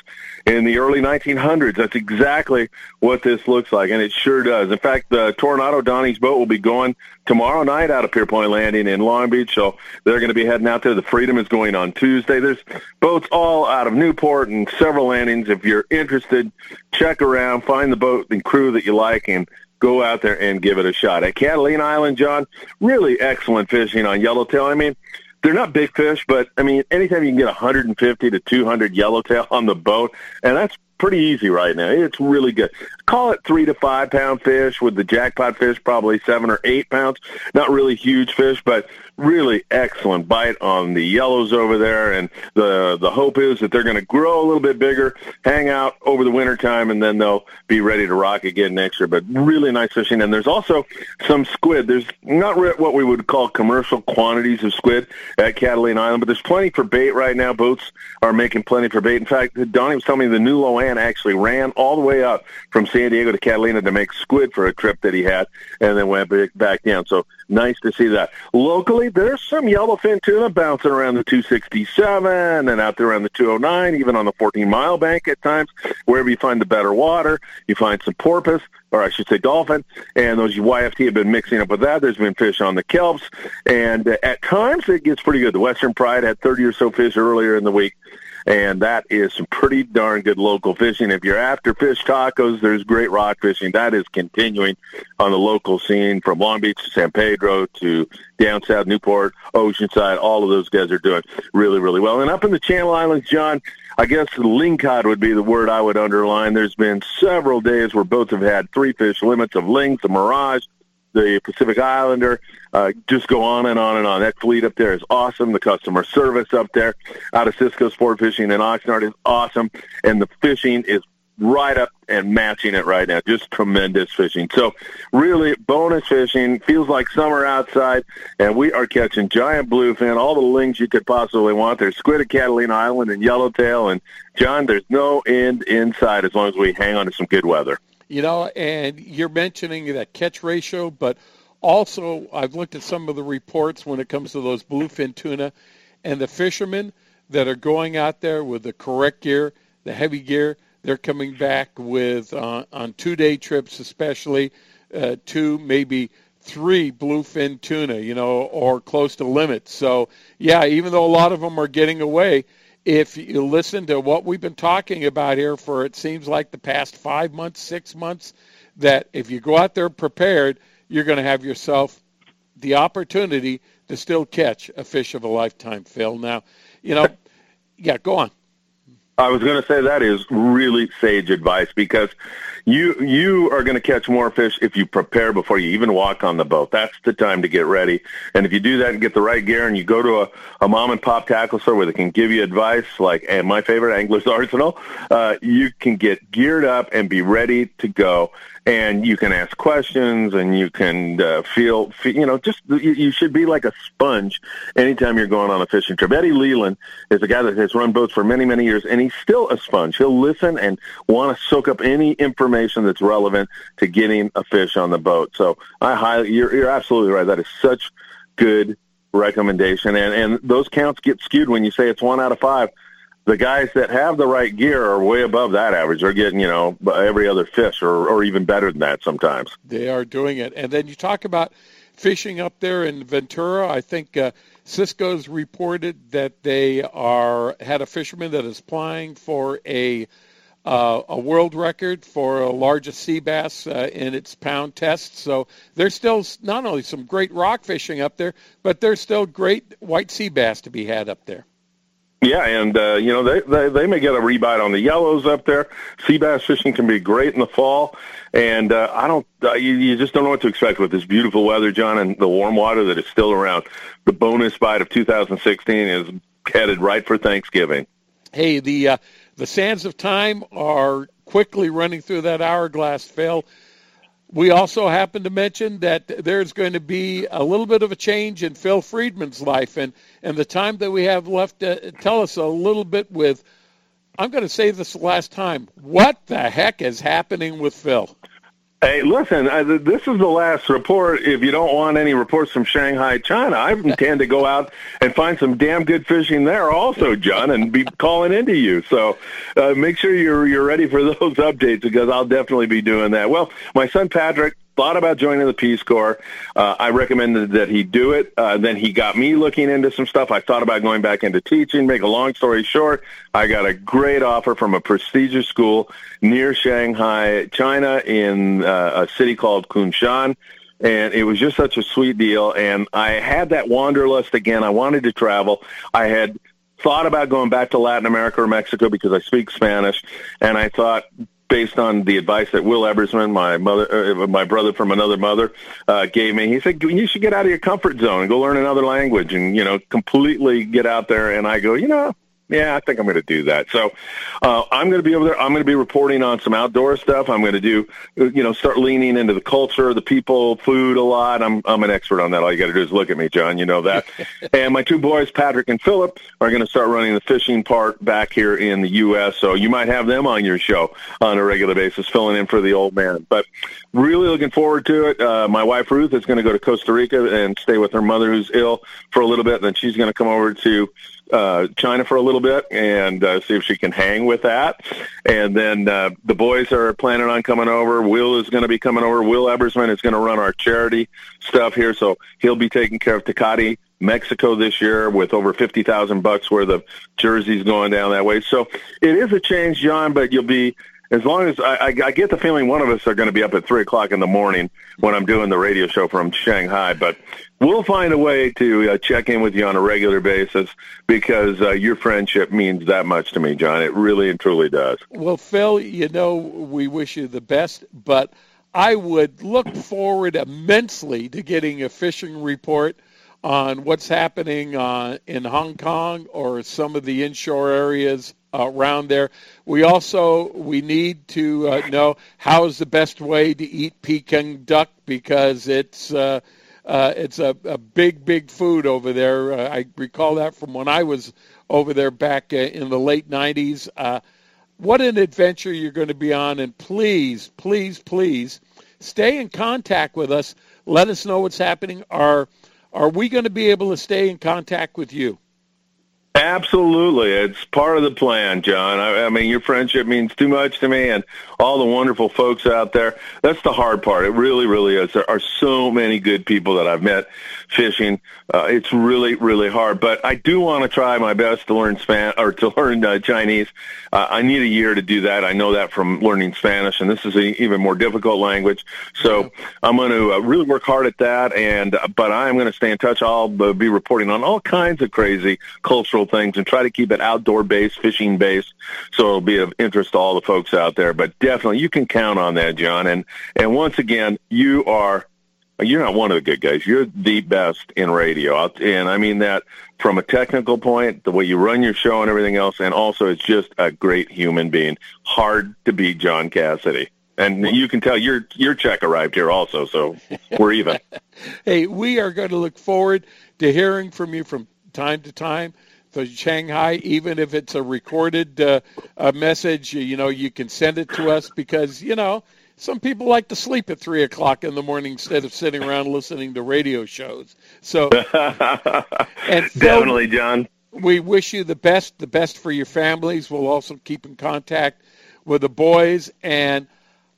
in the early 1900s. That's exactly what this looks like, and it sure does. In fact, the Tornado Donnie's boat will be going tomorrow night out of Pierpoint Landing in Long Beach, so they're going to be heading out there. The Freedom is going on Tuesday. There's boats all out of Newport and several landings. If you're interested, check around, find the boat and crew that you like, and go out there and give it a shot. At Catalina Island, John, really excellent fishing on yellowtail. I mean, they're not big fish, but I mean, anytime you can get 150 to 200 yellowtail on the boat, and that's pretty easy right now. It's really good. Call it three to five pound fish with the jackpot fish, probably seven or eight pounds. Not really huge fish, but really excellent bite on the yellows over there. And the the hope is that they're going to grow a little bit bigger, hang out over the winter time, and then they'll be ready to rock again next year. But really nice fishing. And there's also some squid. There's not what we would call commercial quantities of squid at Catalina Island, but there's plenty for bait right now. Boats are making plenty for bait. In fact, Donnie was telling me the New Lo-An actually ran all the way up from San Diego to Catalina to make squid for a trip that he had, and then went back down. So nice to see that. Locally, there's some yellowfin tuna bouncing around the 267 and out there around the 209, even on the 14 mile bank at times. Wherever you find the better water, you find some porpoise, or I should say dolphin, and those YFT have been mixing up with that. There's been fish on the kelps, and uh, at times it gets pretty good. The Western Pride had 30 or so fish earlier in the week and that is some pretty darn good local fishing. If you're after fish tacos, there's great rock fishing. That is continuing on the local scene from Long Beach to San Pedro to down south Newport, Oceanside. All of those guys are doing really, really well. And up in the Channel Islands, John, I guess lingcod would be the word I would underline. There's been several days where boats have had three fish limits of lings, the Mirage, the Pacific Islander, uh, just go on and on and on. That fleet up there is awesome. The customer service up there out of Cisco Sport Fishing in Oxnard is awesome, and the fishing is right up and matching it right now. Just tremendous fishing. So really bonus fishing. Feels like summer outside, and we are catching giant bluefin, all the lings you could possibly want. There's squid at Catalina Island and yellowtail, and John, there's no end inside as long as we hang on to some good weather. You know, and you're mentioning that catch ratio, but also I've looked at some of the reports when it comes to those bluefin tuna and the fishermen that are going out there with the correct gear, the heavy gear, they're coming back with uh, on two-day trips, especially uh, two, maybe three bluefin tuna, you know, or close to limit. So yeah, even though a lot of them are getting away, if you listen to what we've been talking about here for it seems like the past five months, six months, that if you go out there prepared, you're going to have yourself the opportunity to still catch a fish of a lifetime, Phil. Now, you know, yeah, go on. I was going to say that is really sage advice because you you are going to catch more fish if you prepare before you even walk on the boat. That's the time to get ready. And if you do that and get the right gear, and you go to a, a mom and pop tackle store where they can give you advice, like and my favorite Anglers Arsenal, uh, you can get geared up and be ready to go and you can ask questions and you can uh, feel, feel, you know, just you, you should be like a sponge anytime you're going on a fishing trip. Eddie Leland is a guy that has run boats for many, many years, and he's still a sponge. He'll listen and want to soak up any information that's relevant to getting a fish on the boat. So I highly, you're, you're absolutely right. That is such good recommendation, and and those counts get skewed when you say it's one out of five the guys that have the right gear are way above that average. They're getting, you know, every other fish or, or even better than that sometimes. They are doing it. And then you talk about fishing up there in Ventura. I think uh, Cisco's reported that they are had a fisherman that is applying for a uh, a world record for a largest sea bass uh, in its pound test. So there's still not only some great rock fishing up there, but there's still great white sea bass to be had up there. Yeah, and uh, you know they, they they may get a rebite on the yellows up there. Sea bass fishing can be great in the fall, and uh, I don't uh, you, you just don't know what to expect with this beautiful weather, John, and the warm water that is still around. The bonus bite of 2016 is headed right for Thanksgiving. Hey, the uh, the sands of time are quickly running through that hourglass, Phil. We also happen to mention that there's going to be a little bit of a change in Phil Friedman's life, and and the time that we have left, uh, tell us a little bit with. I'm going to say this last time. What the heck is happening with Phil? Hey, listen, I, this is the last report. If you don't want any reports from Shanghai, China, I intend to go out and find some damn good fishing there also, John, and be calling into you. So uh, make sure you're you're ready for those updates because I'll definitely be doing that. Well, my son Patrick thought about joining the Peace Corps. Uh, I recommended that he do it. Uh, then he got me looking into some stuff. I thought about going back into teaching. Make a long story short, I got a great offer from a prestigious school near Shanghai, China, in uh, a city called Kunshan and it was just such a sweet deal. And I had that wanderlust again. I wanted to travel. I had thought about going back to Latin America or Mexico because I speak Spanish, and I thought based on the advice that Will Ebersman, my mother, uh, my brother from another mother, uh, gave me. He said you should get out of your comfort zone and go learn another language, and you know, completely get out there. And I go, you know, yeah, I think I'm going to do that. So uh, I'm going to be over there. I'm going to be reporting on some outdoor stuff. I'm going to do, you know, start leaning into the culture, the people, food a lot. I'm I'm an expert on that. All you got to do is look at me, John. You know that. and my two boys, Patrick and Philip, are going to start running the fishing part back here in the U.S. So you might have them on your show on a regular basis, filling in for the old man. But really looking forward to it. Uh, my wife Ruth is going to go to Costa Rica and stay with her mother who's ill for a little bit. And then she's going to come over to uh, China for a little bit and uh, see if she can hang with that. And then uh, the boys are planning on coming over. Will is going to be coming over. Will Ebersman is going to run our charity stuff here, so he'll be taking care of Tecate, Mexico this year with over fifty thousand bucks worth of jerseys going down that way. So it is a change, John, but you'll be as long as I, I, get the feeling one of us are going to be up at three o'clock in the morning when I'm doing the radio show from Shanghai, but we'll find a way to uh, check in with you on a regular basis because uh, your friendship means that much to me, John. It really and truly does. Well, Phil, you know we wish you the best, but I would look forward immensely to getting a fishing report on what's happening uh, in Hong Kong or some of the inshore areas around there. We also we need to uh, know how is the best way to eat Peking duck because it's uh, uh, it's a, a big big food over there. Uh, I recall that from when I was over there back uh, in the late '90s. Uh, what an adventure you're going to be on, and please, please, please stay in contact with us. Let us know what's happening. Are are we going to be able to stay in contact with you? Absolutely. It's part of the plan, John. I, I, mean, your friendship means too much to me and all the wonderful folks out there. That's the hard part. It really, really is. There are so many good people that I've met fishing. Uh, it's really, really hard, but I do want to try my best to learn Spanish or to learn uh, Chinese. Uh, I need a year to do that. I know that from learning Spanish, and this is an even more difficult language. So I'm going to uh, really work hard at that. And uh, but I'm going to stay in touch. I'll uh, be reporting on all kinds of crazy cultural cultural things and try to keep it outdoor based, fishing based, so it'll be of interest to all the folks out there. But definitely, you can count on that, John. And and once again, you are you're not one of the good guys. You're the best in radio, and I mean that from a technical point, the way you run your show and everything else, and also it's just a great human being. Hard to beat John Cassidy. And you can tell your your check arrived here also, so we're even. hey, we are going to look forward to hearing from you from time to time. For Shanghai, even if it's a recorded uh, a message, you know, you can send it to us because you know some people like to sleep at three o'clock in the morning instead of sitting around listening to radio shows. So, and definitely, John. We wish you the best, the best for your families. We'll also keep in contact with the boys, and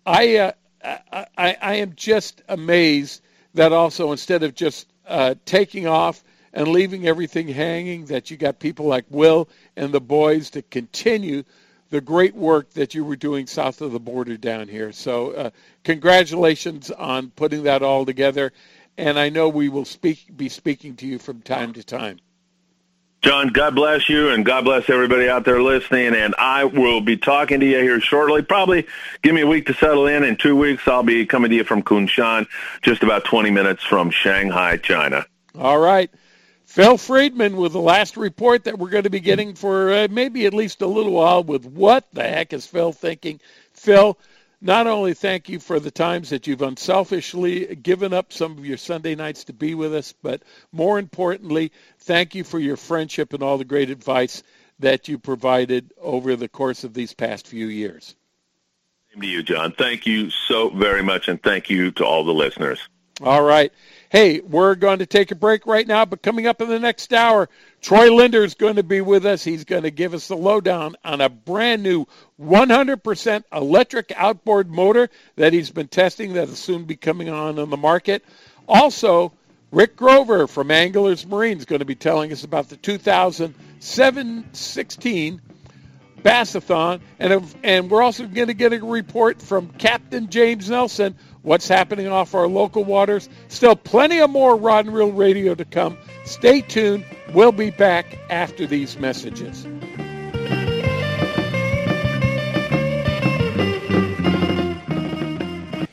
I, uh, I, I am just amazed that also instead of just uh, taking off and leaving everything hanging, that you got people like Will and the boys to continue the great work that you were doing south of the border down here. So, uh, congratulations on putting that all together. And I know we will speak, be speaking to you from time to time. John, God bless you, and God bless everybody out there listening. And I will be talking to you here shortly. Probably give me a week to settle in. In two weeks, I'll be coming to you from Kunshan, just about 20 minutes from Shanghai, China. All right. Phil Friedman with the last report that we're going to be getting for uh, maybe at least a little while with what the heck is Phil thinking. Phil, not only thank you for the times that you've unselfishly given up some of your Sunday nights to be with us, but more importantly, thank you for your friendship and all the great advice that you provided over the course of these past few years. Same to you, John. Thank you so very much, and thank you to all the listeners. All right. Hey, we're going to take a break right now, but coming up in the next hour, Troy Linder is going to be with us. He's going to give us the lowdown on a brand new 100% electric outboard motor that he's been testing that will soon be coming on on the market. Also, Rick Grover from Anglers Marine is going to be telling us about the 2016 Bassathon, and and we're also going to get a report from Captain James Nelson what's happening off our local waters. Still plenty of more Rod and Reel Radio to come. Stay tuned. We'll be back after these messages.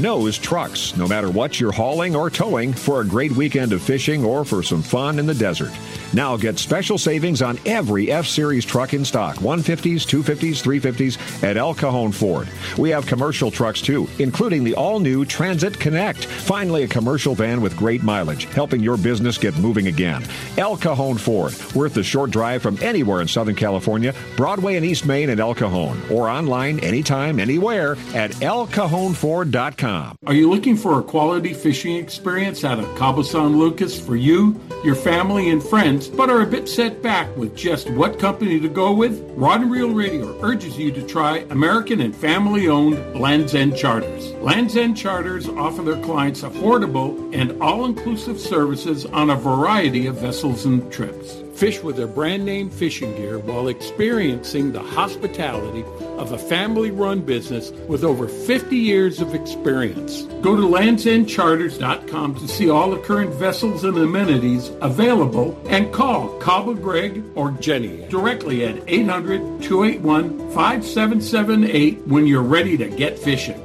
knows trucks, no matter what you're hauling or towing, for a great weekend of fishing or for some fun in the desert. Now get special savings on every F Series truck in stock 150s, 250s, 350s at El Cajon Ford. We have commercial trucks too, including the all new Transit Connect. Finally, a commercial van with great mileage, helping your business get moving again. El Cajon Ford, worth the short drive from anywhere in Southern California, Broadway and East Main and El Cajon, or online anytime, anywhere at elcajonford.com. Are you looking for a quality fishing experience out of Cabo San Lucas for you, your family, and friends? But are a bit set back with just what company to go with, Rod and Reel Radio urges you to try American and family-owned Land's End Charters. Land's End Charters offer their clients affordable and all-inclusive services on a variety of vessels and trips. Fish with their brand name fishing gear while experiencing the hospitality of a family-run business with over 50 years of experience. Go to landsendcharters.com to see all the current vessels and amenities available and call Cabo Greg or Jenny directly at 800-281-5778 when you're ready to get fishing.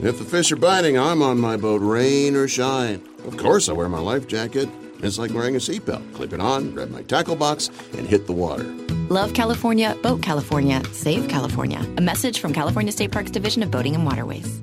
If the fish are biting, I'm on my boat, rain or shine. Of course, I wear my life jacket. It's like wearing a seatbelt. Clip it on, grab my tackle box, and hit the water. Love California, Boat California, Save California. A message from California State Parks Division of Boating and Waterways.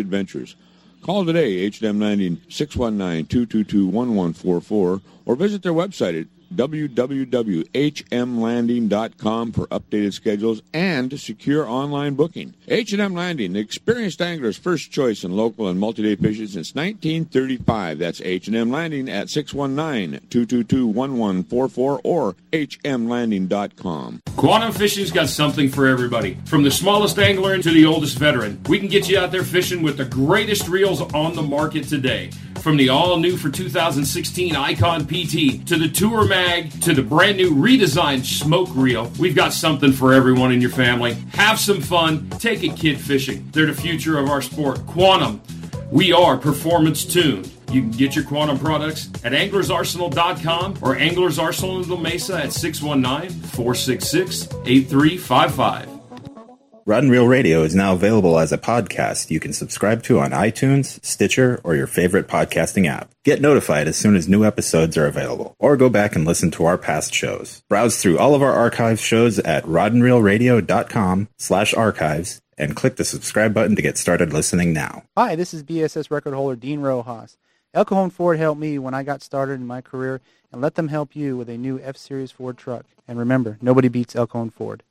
adventures. Call today, H&M Landing 619-222-1144, or visit their website at www.hmlanding.com for updated schedules and secure online booking. H&M Landing, the experienced angler's first choice in local and multi-day fishing since 1935. That's H&M Landing at 619-222-1144 or hmlanding.com. Quantum Fishing's got something for everybody. From the smallest angler to the oldest veteran, we can get you out there fishing with the greatest reels on the market today. From the all new for 2016 Icon PT to the Tour Mag to the brand new redesigned Smoke Reel, we've got something for everyone in your family. Have some fun, take a kid fishing. They're the future of our sport. Quantum, we are performance tuned. You can get your Quantum products at anglersarsenal.com or Anglers in La Mesa at 619 466 8355. Rod and Reel Radio is now available as a podcast you can subscribe to on iTunes, Stitcher, or your favorite podcasting app. Get notified as soon as new episodes are available, or go back and listen to our past shows. Browse through all of our archive shows at rodandreelradio.com slash archives and click the subscribe button to get started listening now. Hi, this is BSS record holder Dean Rojas. El Cajon Ford helped me when I got started in my career, and let them help you with a new F-Series Ford truck. And remember, nobody beats El Cajon Ford.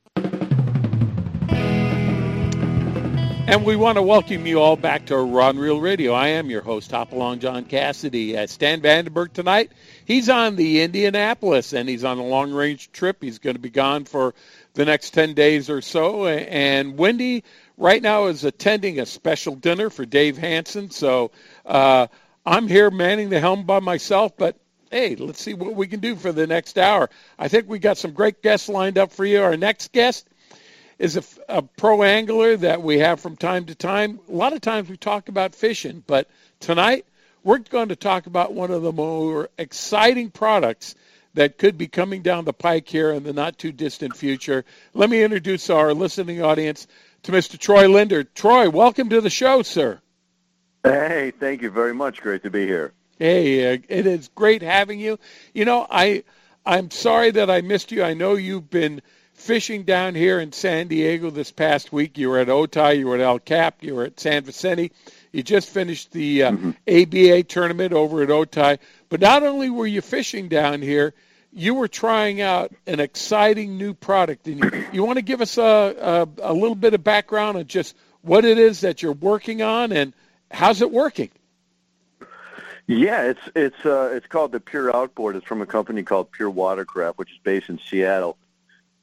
And we want to welcome you all back to Rod and Reel Radio. I am your host, Hopalong John Cassidy. Uh, Stan Vandenberg tonight, he's on the Indianapolis, and he's on a long-range trip. He's going to be gone for the next 10 days or so. And Wendy right now is attending a special dinner for Dave Hansen. So uh, I'm here manning the helm by myself, but hey, let's see what we can do for the next hour. I think we got some great guests lined up for you. Our next guest is a, a, pro angler that we have from time to time. A lot of times we talk about fishing, but tonight we're going to talk about one of the more exciting products that could be coming down the pike here in the not too distant future. Let me introduce our listening audience to Mr. Troy Linder. Troy, welcome to the show, sir. Hey, thank you very much. Great to be here. Hey, uh, it is great having you. You know, I I'm sorry that I missed you. I know you've been fishing down here in San Diego this past week. You were at Otay, you were at El Cap, you were at San Vicente. You just finished the uh, mm-hmm. ABA tournament over at Otay. But not only were you fishing down here, you were trying out an exciting new product. And you, you want to give us a, a, a little bit of background on just what it is that you're working on and how's it working? Yeah, it's it's uh, it's called the Pure Outboard. It's from a company called Pure Watercraft, which is based in Seattle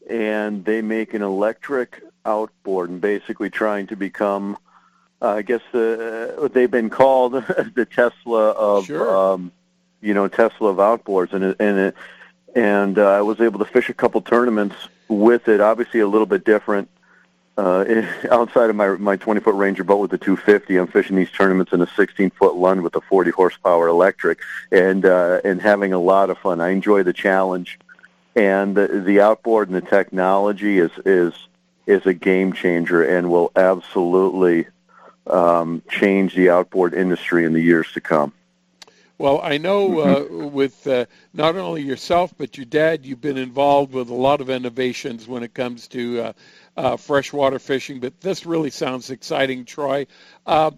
and they make an electric outboard and basically trying to become, uh, I guess, the, uh, they've been called the Tesla of, sure. um, you know, Tesla of outboards, and it, and it, and uh, I was able to fish a couple tournaments with it. Obviously, a little bit different. Uh, outside of my my 20 foot Ranger boat with the 250, I'm fishing these tournaments in a 16 foot Lund with a 40 horsepower electric, and uh, and having a lot of fun. I enjoy the challenge and the, the outboard and the technology is is is a game changer and will absolutely um, change the outboard industry in the years to come. Well, I know mm-hmm. uh, with uh, not only yourself but your dad, you've been involved with a lot of innovations when it comes to uh, uh freshwater fishing. But this really sounds exciting, Troy. Uh,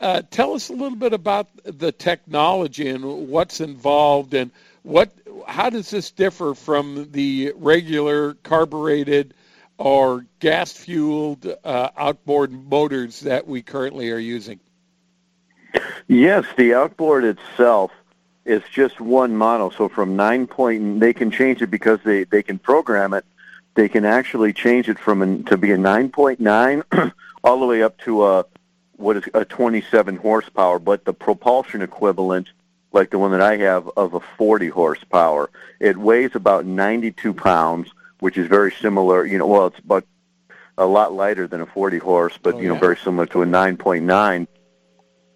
uh, tell us a little bit about the technology and what's involved and what how does this differ from the regular carbureted or gas fueled uh, outboard motors that we currently are using? Yes, the outboard itself is just one model. So from nine point, they can change it because they they can program it. They can actually change it from an, to be a nine point nine all the way up to a what is a twenty seven horsepower. But the propulsion equivalent like the one that I have of a 40 horsepower. It weighs about 92 pounds, which is very similar. You know, well, it's about a lot lighter than a 40 horse, but oh, you know, yeah. very similar to a 9.9.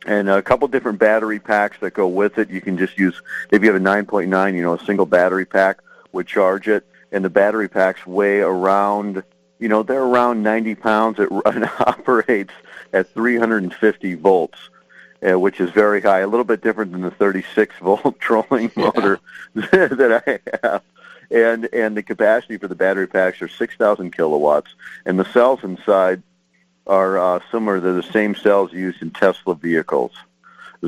and a couple different battery packs that go with it. You can just use if you have a 9.9, you know, a single battery pack would charge it, and the battery packs weigh around, you know, they're around 90 pounds. It, it operates at 350 volts. Uh, which is very high, a little bit different than the 36 volt trolling motor that I have. And and the capacity for the battery packs are 6,000 kilowatts, and the cells inside are uh, similar to the same cells used in Tesla vehicles.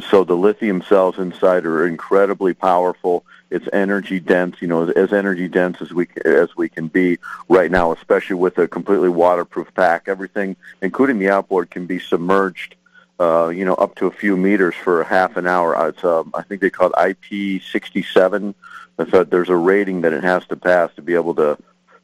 So the lithium cells inside are incredibly powerful. It's energy dense, you know, as energy dense as we as we can be right now, especially with a completely waterproof pack. Everything, including the outboard, can be submerged, uh, you know, up to a few meters for half an hour. Uh, it's, um, I think they call it IP67. So there's a rating that it has to pass to be able to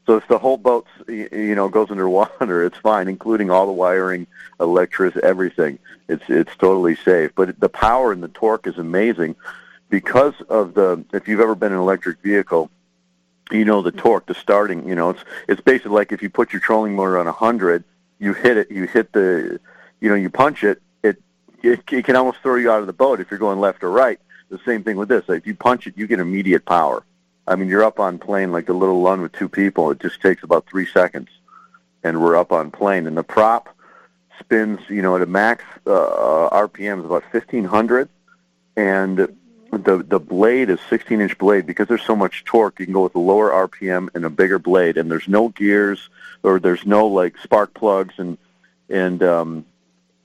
so if the whole boat, you know, goes underwater, it's fine, including all the wiring, electricity, everything. It's it's totally safe. But the power and the torque is amazing because of the. If you've ever been in an electric vehicle, you know the torque, the starting. You know, it's it's basically like if you put your trolling motor on a hundred, you hit it, you hit the, you know, you punch it, it, can almost throw you out of the boat if you're going left or right. The same thing with this. If you punch it, you get immediate power. I mean, you're up on plane like the little Lund with two people. It just takes about three seconds, and we're up on plane. And the prop spins, you know, at a max uh, RPM is about 1500, and the the blade is 16 inch blade because there's so much torque. You can go with a lower RPM and a bigger blade, and there's no gears or there's no like spark plugs and and um,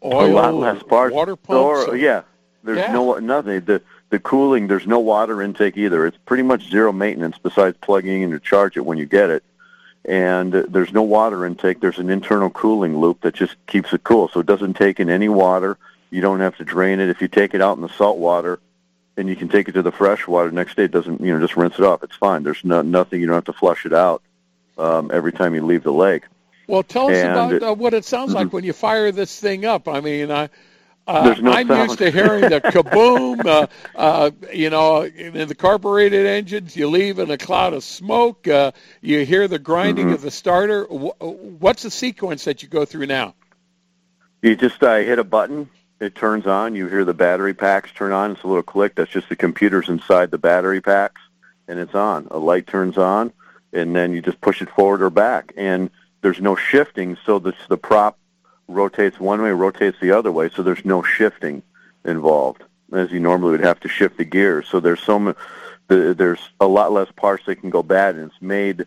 Oil, a lot less parts. water Or, pumps. yeah, there's Yeah. no nothing. The the cooling, there's no water intake either. It's pretty much zero maintenance besides plugging in to charge it when you get it. And uh, there's no water intake. There's an internal cooling loop that just keeps it cool. So it doesn't take in any water. You don't have to drain it. If you take it out in the salt water, and you can take it to the fresh water next day, it doesn't, you know, just rinse it off. It's fine. There's no, nothing. You don't have to flush it out um, every time you leave the lake. Well, tell us And about it- uh, what it sounds like Mhm. when you fire this thing up. I mean, I, uh, no I'm sound. used to hearing the kaboom. Uh, uh, you know, in the carbureted engines, you leave in a cloud of smoke. Uh, you hear the grinding Mhm. of the starter. Wh- What's the sequence that you go through now? You just uh, hit a button, it turns on. You hear the battery packs turn on. It's a little click. That's just the computers inside the battery packs, and it's on. A light turns on, and then you just push it forward or back. And there's no shifting, so the the prop rotates one way, rotates the other way. So there's no shifting involved, as you normally would have to shift the gears. So there's so mu- the, there's a lot less parts that can go bad, and it's made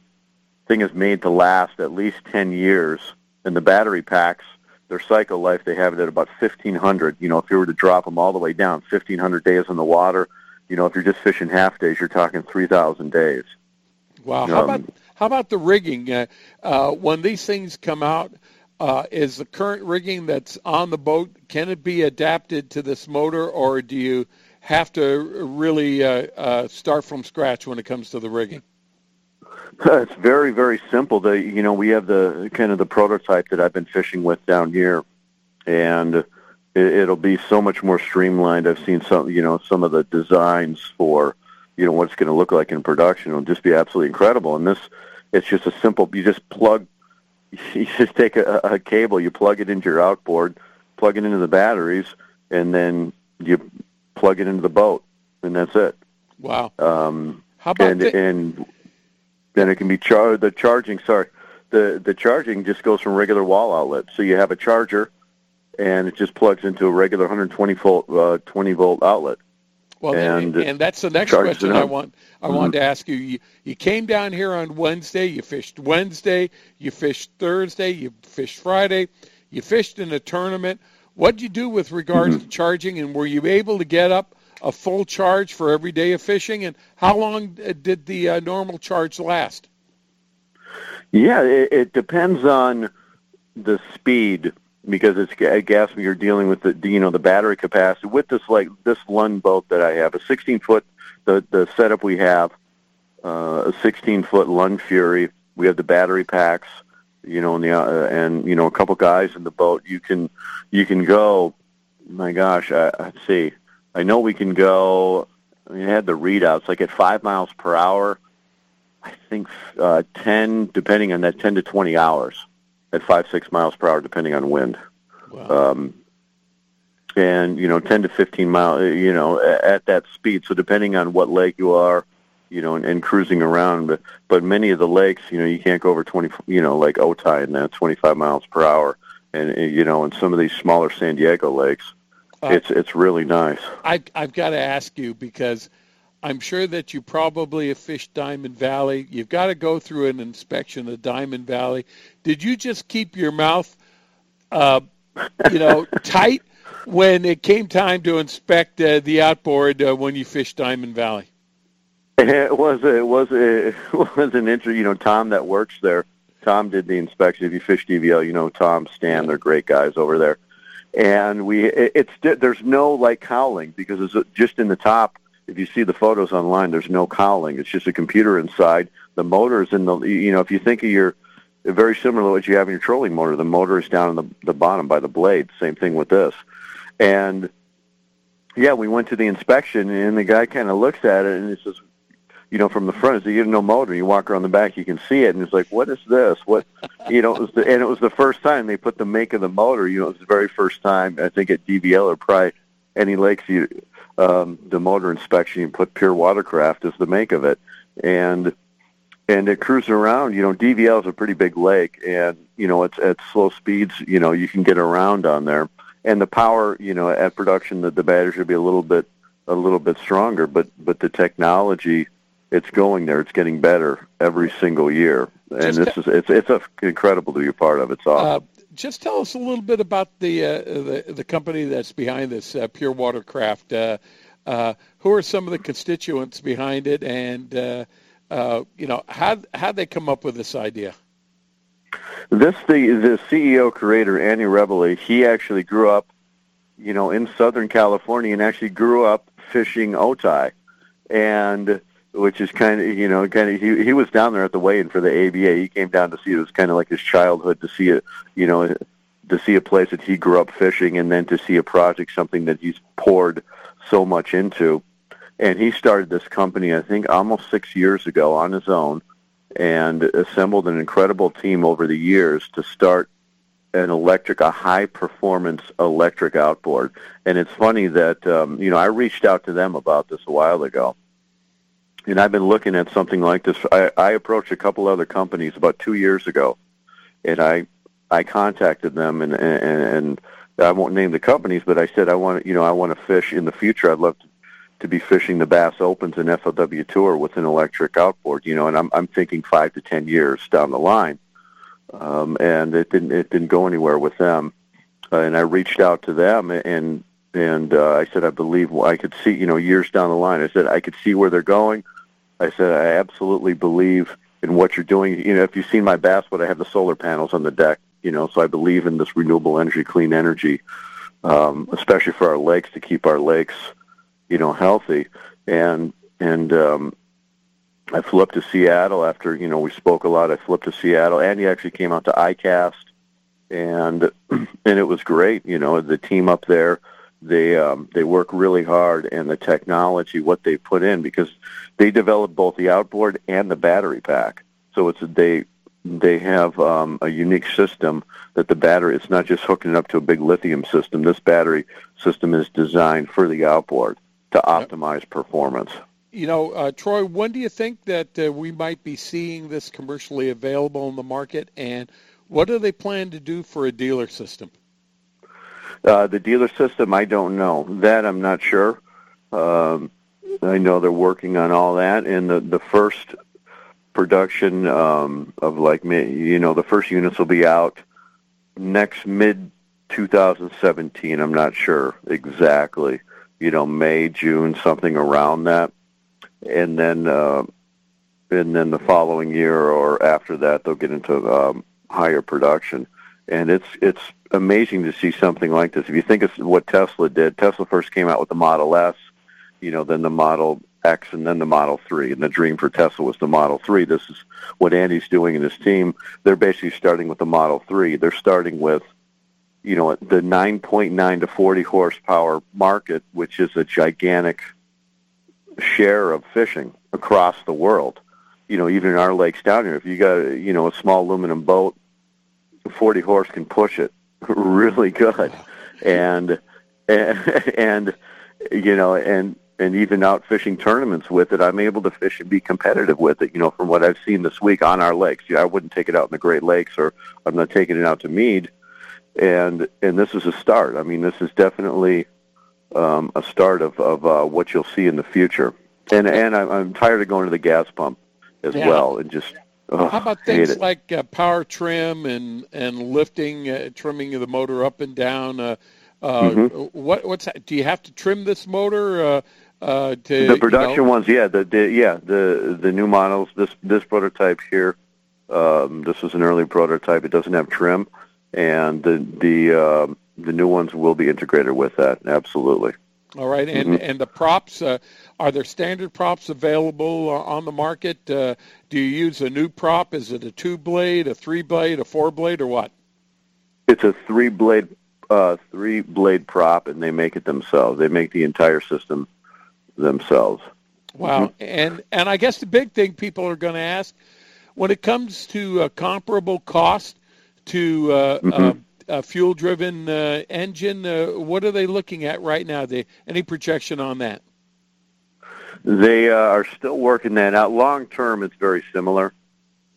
thing is made to last at least 10 years. And the battery packs, their cycle life, they have it at about 1,500. You know, if you were to drop them all the way down, 1,500 days in the water, you know, if you're just fishing half days, you're talking 3,000 days. Wow. How Um, about how about the rigging? Uh, uh, when these things come out, uh, is the current rigging that's on the boat can it be adapted to this motor, or do you have to really uh, uh, start from scratch when it comes to the rigging? It's very, very simple. The you know we have the kind of the prototype that I've been fishing with down here, and it, it'll be so much more streamlined. I've seen some you know some of the designs for you know what it's going to look like in production. It'll just be absolutely incredible. And this, it's just a simple. You just plug, you just take a, a cable, you plug it into your outboard, plug it into the batteries, and then you plug it into the boat, and that's it. Wow. Um, How about and the- and then it can be char- the charging. Sorry, the the charging just goes from regular wall outlet. So you have a charger, and it just plugs into a regular 120 volt uh, 20 volt outlet. Well, and, And that's the next question I want. I Mhm. wanted to ask you. you. You came down here on Wednesday. You fished Wednesday. You fished Thursday. You fished Friday. You fished in a tournament. What did you do with regards Mm-hmm. to charging? And were you able to get up a full charge for every day of fishing? And how long uh, did the uh, normal charge last? Yeah, it, it depends on the speed because it's ga- gas. You're dealing with the you know the battery capacity with this like this Lund boat that I have a 16 foot the the setup we have uh, a 16 foot Lund Fury. We have the battery packs, you know, and the uh, and you know a couple guys in the boat. You can you can go. My gosh, I, let's see. I know we can go. I mean, I had the readouts like at five miles per hour. I think uh, 10, depending on that, 10 to 20 hours at 5, 6 miles per hour, depending on wind. Um, and you know 10 to 15 mile you know at that speed. So depending on what lake you are you know and, and cruising around but but many of the lakes you know you can't go over 20 you know like Otay and that 25 miles per hour. And, and you know in some of these smaller San Diego lakes Uh, it's it's really nice. I, I've got to ask you because I'm sure that you probably have fished Diamond Valley. You've got to go through an inspection of Diamond Valley. Did you just keep your mouth, uh, you know, tight when it came time to inspect uh, the outboard uh, when you fished Diamond Valley? It was it was it was an interest. You know, Tom that works there. Tom did the inspection. If you fish DVL, you know Tom, Stan. They're great guys over there. And we it, it's there's no like cowling because it's just in the top. If you see the photos online, there's no cowling. It's just a computer inside. The motor's in the you know if you think of your very similar to what you have in your trolling motor. The motor is down in the the bottom by the blade. Same thing with this. And yeah, we went to the inspection, and the guy kind of looks at it, and he says, you know, from the front, you have no motor. You walk around the back, you can see it, and it's like, what is this? What, you know, it was the, and it was the first time they put the make of the motor. You know, it was the very first time I think at DVL or probably any lakes you, um, the motor inspection, you put pure watercraft as the make of it, and and it cruising around. You know, DVL is a pretty big lake, and you know, it's at slow speeds. You know, you can get around on there, and the power, you know, at production, the, the batteries should be a little bit a little bit stronger, but but the technology it's going there. It's getting better every single year, and Just this is it's it's a, incredible to be a part of. It's awesome. Uh, just tell us a little bit about the uh, the, the company that's behind this uh, Pure Watercraft. Uh, uh, who are some of the constituents behind it, and uh, uh, you know how how they come up with this idea? This the the CEO creator Andy Rebele. He actually grew up, you know, in Southern California, and actually grew up fishing Otay, and which is kind of you know kind of he he was down there at the weigh-in for the ABA. He came down to see it. It was kind of like his childhood to see it, you know, to see a place that he grew up fishing, and then to see a project, something that he's poured so much into. And he started this company, I think, almost six years ago on his own, and assembled an incredible team over the years to start an electric, a high performance electric outboard. And it's funny that um, you know I reached out to them about this a while ago and I've been looking at something like this. I, I approached a couple other companies about two years ago, and I I contacted them, and and, and I won't name the companies, but I said I want you know I want to fish in the future. I'd love to, to be fishing the Bass Opens and FLW Tour with an electric outboard, you know, and I'm I'm thinking five to ten years down the line, um, and it didn't it didn't go anywhere with them, uh, and I reached out to them and. And uh, I said, I believe I could see, you know, years down the line. I said, I could see where they're going. I said, I absolutely believe in what you're doing. You know, if you've seen my bass boat, I have the solar panels on the deck, you know, so I believe in this renewable energy, clean energy, um, especially for our lakes to keep our lakes, you know, healthy. And, and, um, I flew up to Seattle after, you know, we spoke a lot. I flew up to Seattle. Andy actually came out to ICAST and, and it was great. You know, the team up there, they um, they work really hard and the technology what they put in because they develop both the outboard and the battery pack so it's they they have um, a unique system that the battery it's not just hooking it up to a big lithium system this battery system is designed for the outboard to optimize performance You know, uh, Troy, when do you think that uh, we might be seeing this commercially available in the market, and what do they plan to do for a dealer system? Uh, the dealer system, I don't know. That I'm not sure. Um, I know they're working on all that, and the the first production um, of like you know, the first units will be out next mid 2017. I'm not sure exactly. You know, May, June, something around that, and then uh, and then the following year or after that, they'll get into um, higher production. And it's it's amazing to see something like this. If you think of what Tesla did, Tesla first came out with the Model S, you know, then the Model X, and then the Model 3. And the dream for Tesla was the Model 3. This is what Andy's doing in his team. They're basically starting with the Model 3. They're starting with, you know, the 9.9 to 40 horsepower market, which is a gigantic share of fishing across the world. You know, even in our lakes down here, if you got, you know, a small aluminum boat, 40 horse can push it really good. And and, and you know, and and even out fishing tournaments with it, I'm able to fish and be competitive with it. You know, from what I've seen this week on our lakes, yeah, I wouldn't take it out in the Great Lakes, or I'm not taking it out to Mead. And and this is a start. I mean, this is definitely um, a start of of uh, what you'll see in the future. And and I'm, I'm tired of going to the gas pump as Yeah. well, and just oh, How about things like uh, power trim and and lifting, uh, trimming of the motor up and down? Uh, uh, Mhm. What what's that? do you have to trim this motor uh, to the production you know, ones, yeah, the, the yeah the the new models. This this prototype here, um, this is an early prototype. It doesn't have trim, and the the um, the new ones will be integrated with that. Absolutely. All right, and Mhm. and the props uh, are there standard props available uh, on the market? Uh, do you use a new prop? Is it a two blade, a three blade, a four blade, or what? It's a three blade uh, three blade prop, and they make it themselves. They make the entire system themselves. Wow, Mhm. and and I guess the big thing people are going to ask when it comes to uh, comparable cost to uh, Mhm. uh, a fuel-driven uh, engine, uh, what are they looking at right now? They, any projection on that? They uh, are still working that out. Long term, it's very similar.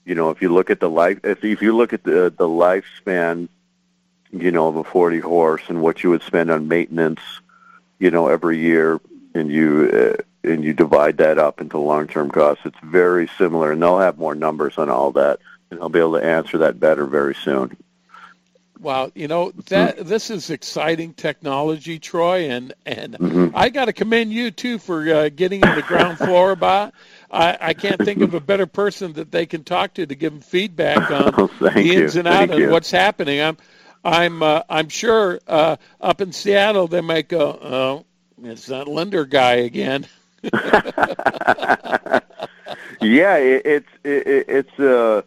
You know, if you look at the life, if if you look at the the lifespan, you know, of a forty horse and what you would spend on maintenance, you know, every year, and you uh, and you divide that up into long term costs, it's very similar. And they'll have more numbers on all that, and they'll be able to answer that better very soon. Wow, you know that this is exciting technology, Troy, and and Mhm. I got to commend you too for uh, getting in the ground floor about. I, I can't think of a better person that they can talk to to give them feedback on Oh, the you. ins and outs and you. what's happening. I'm I'm uh, I'm sure uh, up in Seattle they might go, oh, it's that Linder guy again. yeah, it, it's it, it- it's uh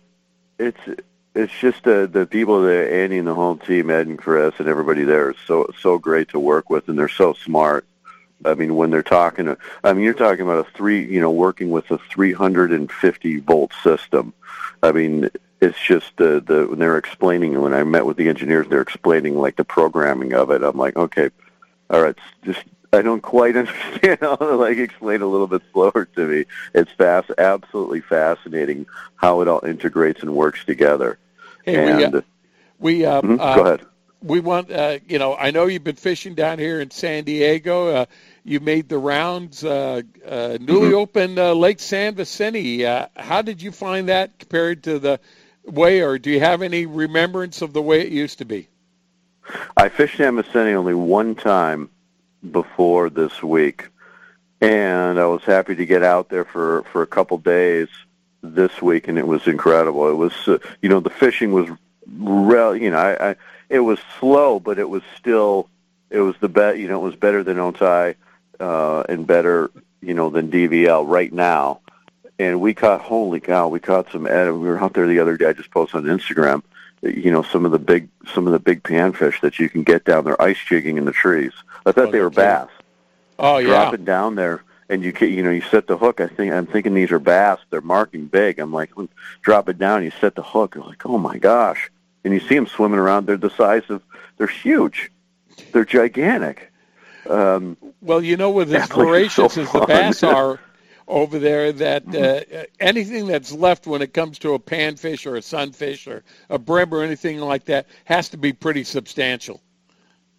it's it's just uh, the people that Andy and the whole team, Ed and Chris and everybody there is so so great to work with, and they're so smart. I mean, when they're talking, I mean, you're talking about a three, you know, working with a 350 volt system. I mean, it's just the the when they're explaining. When I met with the engineers, they're explaining like the programming of it. I'm like, okay, all right, just I don't quite understand. I'll, like explain a little bit slower to me. It's fast, absolutely fascinating how it all integrates and works together. Hey, we, uh, we uh, Mhm, uh, go ahead. We want, uh, you know, I know you've been fishing down here in San Diego. Uh, you made the rounds, uh, uh, newly Mhm. opened uh, Lake San Vicente. Uh, how did you find that compared to the way, or do you have any remembrance of the way it used to be? I fished San Vicente only one time before this week, and I was happy to get out there for for a couple days this week, and it was incredible. It was, uh, you know, the fishing was, rel- you know, I, I it was slow, but it was still, it was the bet, you know, it was better than Otay, uh, and better, you know, than DVL right now. And we caught, holy cow, we caught some. We were out there the other day. I just posted on Instagram you know some of the big some of the big panfish that you can get down there ice jigging in the trees. I thought they were bass. Oh yeah, Drop it down there, and you you know you set the hook. I think I'm thinking these are bass. They're marking big. I'm like, drop it down. You set the hook. You're like, oh my gosh, and you see them swimming around. They're the size of. They're huge. They're gigantic. Um, Well, you know, with the place is so as the bass are over there, that uh, anything that's left when it comes to a panfish or a sunfish or a brim or anything like that has to be pretty substantial.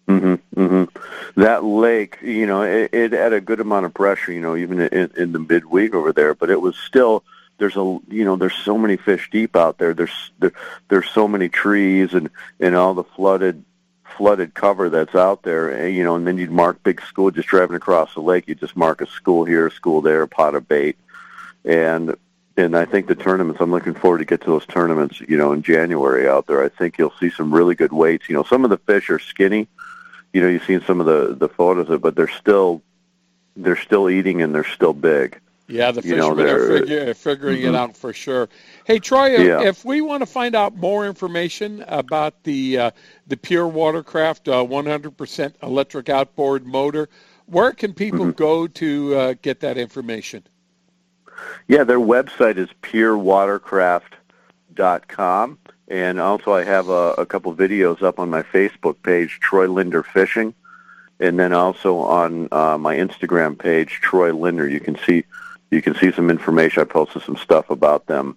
Mm-hmm, mm-hmm. That lake, you know, it, it had a good amount of pressure, you know, even in, in the midweek over there, but it was still there's a you know there's so many fish deep out there. There's there, there's so many trees and and all the flooded flooded cover that's out there, and, you know, and then you'd mark big school just driving across the lake. You just mark a school here, a school there, a pot of bait, and and I think the tournaments. I'm looking forward to get to those tournaments, you know, in January out there. I think you'll see some really good weights. You know, some of the fish are skinny. You know, you've seen some of the the photos of, it, but they're still they're still eating and they're still big. Yeah, the You know, fishermen are figure, figuring it Mhm. out for sure. Hey, Troy, if, Yeah. if we want to find out more information about the uh, the Pure Watercraft uh, 100% electric outboard motor, where can people Mm-hmm. go to uh, get that information? Yeah, their website is purewatercraft.com. And also I have a, a couple videos up on my Facebook page, Troy Linder Fishing. and then also on uh, my Instagram page, Troy Linder. You can see you can see some information. I posted some stuff about them,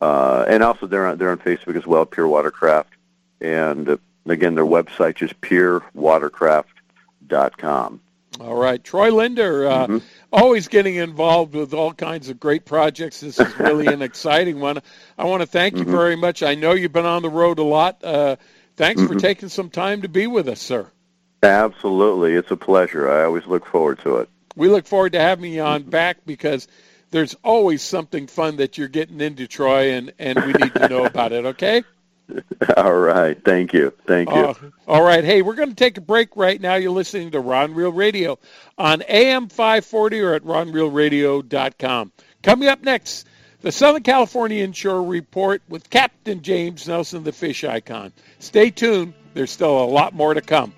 uh, and also they're on they're on Facebook as well, Pure Watercraft, and uh, again their website is purewatercraft.com. All right, Troy Linder, uh, mm-hmm. always getting involved with all kinds of great projects. This is really an exciting one. I want to thank you mm-hmm. very much. I know you've been on the road a lot. Uh, thanks mm-hmm. for taking some time to be with us, sir. Absolutely, it's a pleasure. I always look forward to it. We look forward to having you on back because there's always something fun that you're getting into, Troy, and, and we need to know about it. Okay. All right. Thank you. Thank you. Uh, all right. Hey, we're going to take a break right now. You're listening to Rod and Reel Radio on AM 540 or at rodandreelradio.com. Coming up next, the Southern California Inshore Report with Captain James Nelson, the fish icon. Stay tuned. There's still a lot more to come.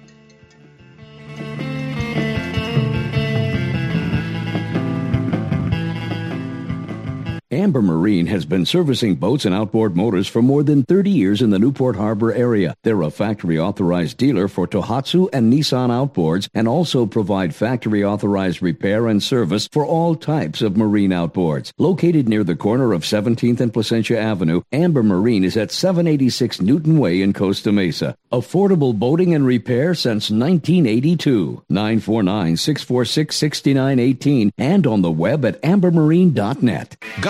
Amber Marine has been servicing boats and outboard motors for more than 30 years in the Newport Harbor area. They're a factory authorized dealer for Tohatsu and Nissan outboards and also provide factory authorized repair and service for all types of marine outboards. Located near the corner of 17th and Placentia Avenue, Amber Marine is at 786 Newton Way in Costa Mesa. Affordable boating and repair since 1982. 949 646 6918 and on the web at ambermarine.net.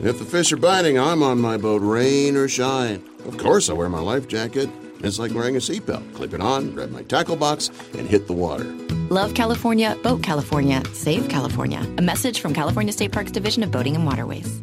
If the fish are biting, I'm on my boat, rain or shine. Of course, I wear my life jacket. It's like wearing a seatbelt. Clip it on, grab my tackle box, and hit the water. Love California, Boat California, Save California. A message from California State Parks Division of Boating and Waterways.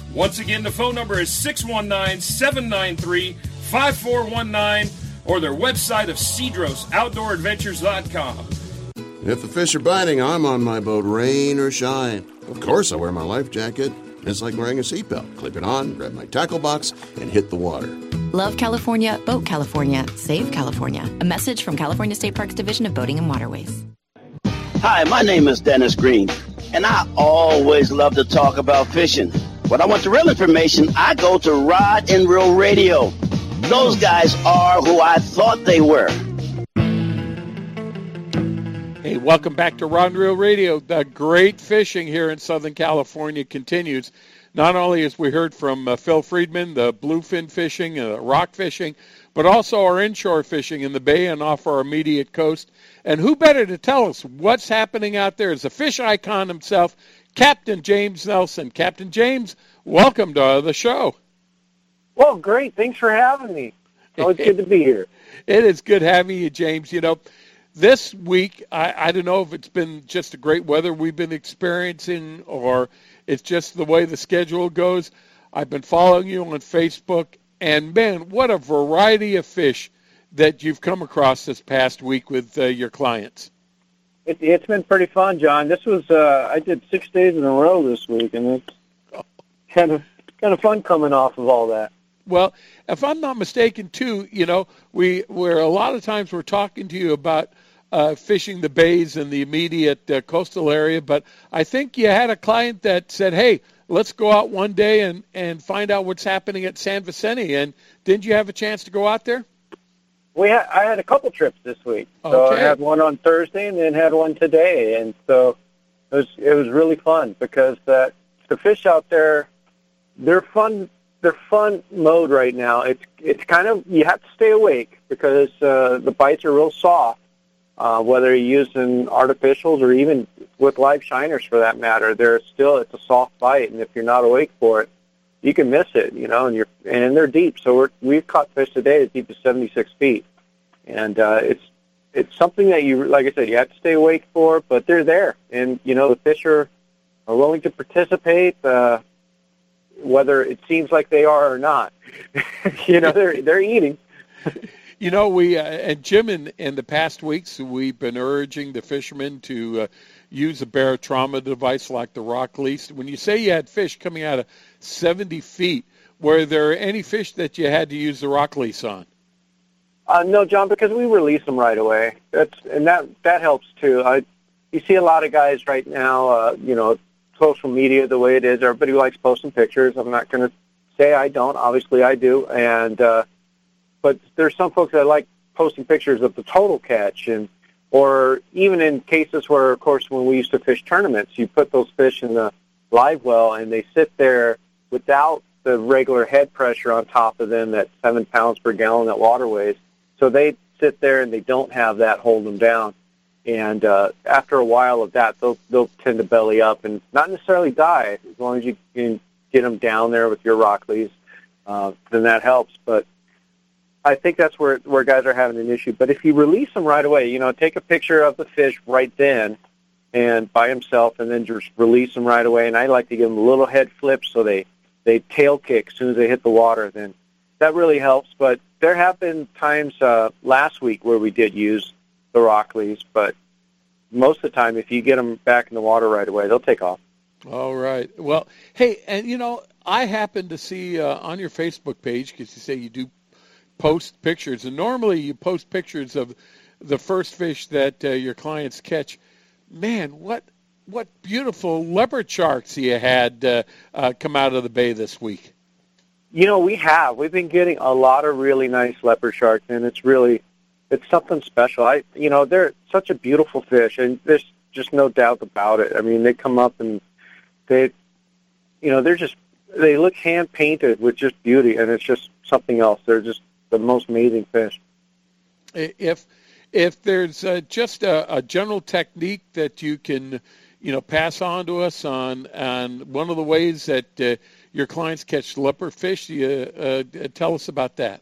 Once again, the phone number is 619 793 5419 or their website of cedrosoutdooradventures.com. If the fish are biting, I'm on my boat, rain or shine. Of course, I wear my life jacket. It's like wearing a seatbelt. Clip it on, grab my tackle box, and hit the water. Love California, Boat California, Save California. A message from California State Parks Division of Boating and Waterways. Hi, my name is Dennis Green, and I always love to talk about fishing. When I want the real information, I go to Rod and Reel Radio. Those guys are who I thought they were. Hey, welcome back to Rod and Reel Radio. The great fishing here in Southern California continues. Not only as we heard from uh, Phil Friedman, the bluefin fishing, uh, rock fishing, but also our inshore fishing in the bay and off our immediate coast. And who better to tell us what's happening out there is the fish icon himself, Captain James Nelson. Captain James, welcome to the show. Well, great. Thanks for having me. Oh, it's good to be here. It is good having you, James. You know, this week, I, I don't know if it's been just the great weather we've been experiencing or it's just the way the schedule goes. I've been following you on Facebook, and man, what a variety of fish that you've come across this past week with uh, your clients. It, it's been pretty fun, John. This was uh, I did six days in a row this week, and it's kind of kind of fun coming off of all that. Well, if I'm not mistaken, too, you know, we where a lot of times we're talking to you about uh, fishing the bays in the immediate uh, coastal area, but I think you had a client that said, "Hey, let's go out one day and and find out what's happening at San Vicente." And didn't you have a chance to go out there? We had, I had a couple trips this week. So Okay. I had one on Thursday and then had one today, and so it was it was really fun because that the fish out there, they're fun. They're fun mode right now. It's it's kind of you have to stay awake because uh, the bites are real soft. Uh, whether you're using artificials or even with live shiners for that matter, they're still it's a soft bite, and if you're not awake for it, you can miss it, you know, and you're and they're deep. So we're, we've caught fish today as deep as 76 feet, and uh, it's it's something that you, like I said, you have to stay awake for, but they're there, and you know the fish are are willing to participate, uh, whether it seems like they are or not. you know, they're they're eating. You know, we uh, and Jim in in the past weeks we've been urging the fishermen to uh, use a barotrauma device like the RokLees. When you say you had fish coming out of 70 feet, were there any fish that you had to use the RokLees on? Uh, no, John, because we release them right away. That's and that that helps too. I you see a lot of guys right now. Uh, you know, social media the way it is. Everybody likes posting pictures. I'm not going to say I don't. Obviously, I do. And uh, but there's some folks that like posting pictures of the total catch and or even in cases where, of course, when we used to fish tournaments, you put those fish in the live well and they sit there without the regular head pressure on top of them at seven pounds per gallon that water weighs. So they sit there and they don't have that hold them down. And uh, after a while of that, they'll they'll tend to belly up and not necessarily die as long as you can get them down there with your RokLees. Uh, then that helps. But I think that's where where guys are having an issue. But if you release them right away, you know, take a picture of the fish right then and by himself, and then just release them right away. And I like to give them a little head flip so they they tail kick as soon as they hit the water. Then that really helps. But there have been times uh, last week where we did use the RokLees, but most of the time, if you get them back in the water right away, they'll take off. All right. Well, hey, and you know, I happened to see uh, on your Facebook page because you say you do post pictures, and normally you post pictures of the first fish that uh, your clients catch. Man, what what beautiful leopard sharks you had uh, uh, come out of the bay this week. You know, we have. We've been getting a lot of really nice leopard sharks, and it's really, it's something special. I, you know, they're such a beautiful fish, and there's just no doubt about it. I mean, they come up and they, you know, they're just, they look hand painted with just beauty, and it's just something else. They're just the most amazing fish. If if there's uh, just a, a general technique that you can, you know, pass on to us on on one of the ways that uh, your clients catch leopard fish, you uh, tell us about that.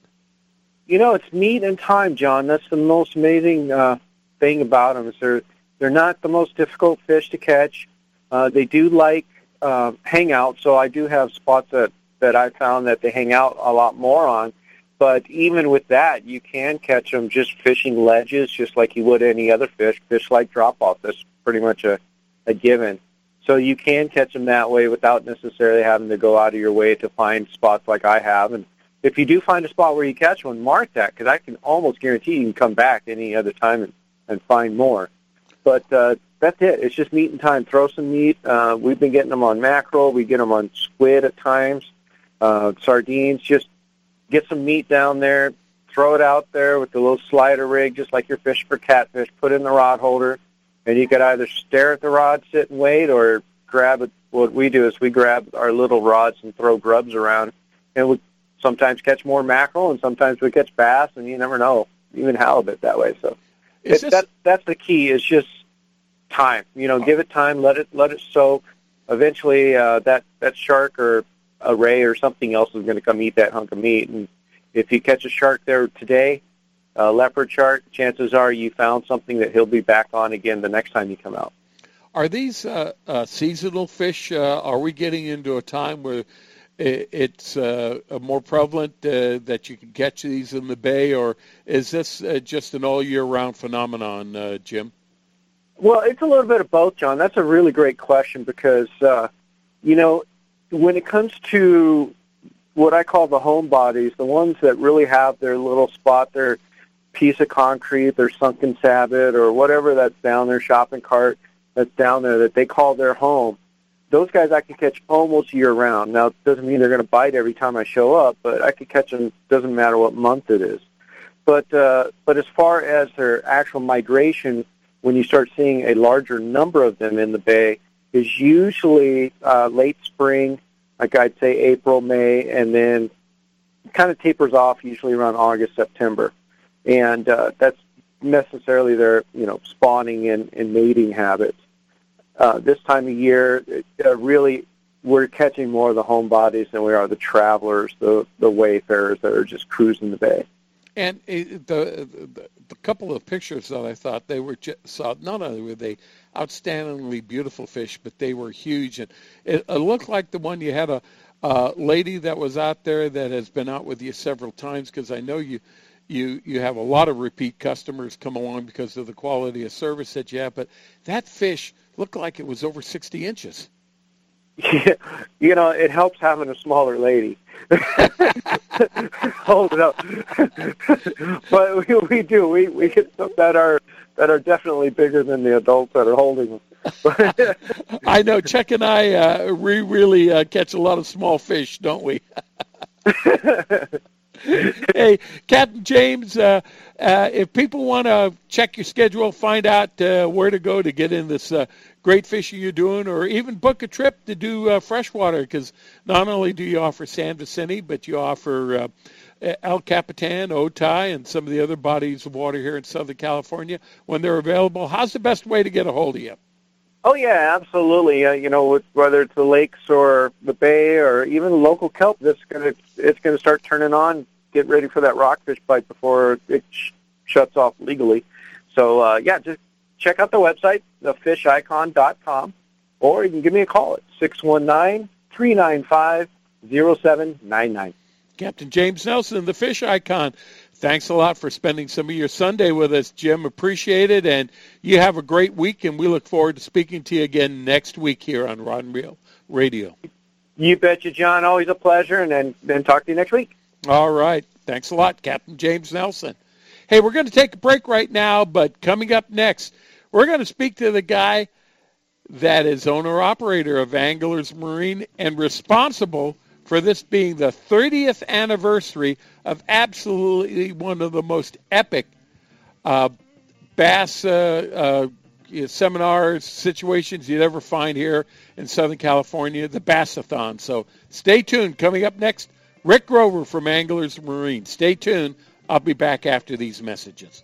You know, it's meat and time, John. That's the most amazing uh, thing about them. Is they're they're not the most difficult fish to catch. Uh, they do like uh, hang out, so I do have spots that that I found that they hang out a lot more on. But even with that, you can catch them just fishing ledges, just like you would any other fish. Fish like drop off. That's pretty much a, a given. So you can catch them that way without necessarily having to go out of your way to find spots like I have. And if you do find a spot where you catch one, mark that because I can almost guarantee you can come back any other time and, and find more. But uh, that's it. It's just meat and time. Throw some meat. Uh, we've been getting them on mackerel. We get them on squid at times, uh, sardines. Just get some meat down there. Throw it out there with the little slider rig, just like you're fishing for catfish. Put in the rod holder, and you could either stare at the rod, sit and wait, or grab it. What we do is we grab our little rods and throw grubs around, and we sometimes catch more mackerel, and sometimes we catch bass, and you never know, even halibut that way. So Is it, that that's the key. Is just time. You know, give it time. Let it let it soak. Eventually, uh, that that shark or a ray or something else is going to come eat that hunk of meat. And if you catch a shark there today, uh, leopard shark, chances are you found something that he'll be back on again the next time you come out. Are these uh, uh, seasonal fish? Uh, are we getting into a time where it's uh, more prevalent uh, that you can catch these in the bay, or is this uh, just an all year round phenomenon, uh, Jim? Well, it's a little bit of both, John. That's a really great question because, uh, you know, when it comes to what I call the home bodies, the ones that really have their little spot, their piece of concrete, their sunken sabot, or whatever that's down their shopping cart that's down there that they call their home those guys I can catch almost year round. Now, it doesn't mean they're going to bite every time I show up, but I could catch them. Doesn't matter what month it is. But uh, but as far as their actual migration, when you start seeing a larger number of them in the bay, is usually uh, late spring, like I'd say April, May, and then kind of tapers off usually around August, September, and uh, that's necessarily their you know spawning and, and mating habits uh, this time of year, uh, really we're catching more of the home bodies than we are the travelers, the the wayfarers that are just cruising the bay. And uh, the, the, the couple of pictures that I thought they were just, saw, not only were they outstandingly beautiful fish, but they were huge, and it, it looked like the one you had a, a lady that was out there that has been out with you several times because I know you you you have a lot of repeat customers come along because of the quality of service that you have. But that fish looked like it was over 60 inches. you know, it helps having a smaller lady. Hold it up. but we, we do. We we get some that are that are definitely bigger than the adults that are holding them. I know. Chuck and I uh, we really uh, catch a lot of small fish, don't we? hey, Captain James, uh, uh, if people want to check your schedule, find out uh, where to go to get in this uh, great fishing you're doing, or even book a trip to do uh, freshwater, because not only do you offer San Vicente, but you offer uh, El Capitan, Otay, and some of the other bodies of water here in Southern California when they're available. How's the best way to get a hold of you? Oh yeah, absolutely. Uh, you know, whether it's the lakes or the bay or even local kelp, that's gonna it's gonna start turning on. Get ready for that rockfish bite before it sh- shuts off legally. So uh, yeah, just check out the website, thefishicon.com, or you can give me a call at six one nine three nine five zero seven nine nine. Captain James Nelson, the Fish Icon. Thanks a lot for spending some of your Sunday with us, Jim. Appreciate it. And you have a great week, and we look forward to speaking to you again next week here on Rod and Reel Radio. You betcha, John. Always a pleasure, and then, then talk to you next week. All right. Thanks a lot, Captain James Nelson. Hey, we're going to take a break right now, but coming up next, we're going to speak to the guy that is owner operator of Anglers Marine and responsible – for this being the 30th anniversary of absolutely one of the most epic uh, bass uh, uh, seminars, situations you'd ever find here in Southern California, the Bassathon. So stay tuned. Coming up next, Rick Grover from Anglers Marine. Stay tuned. I'll be back after these messages.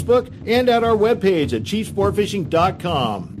and at our webpage at chiefsportfishing.com.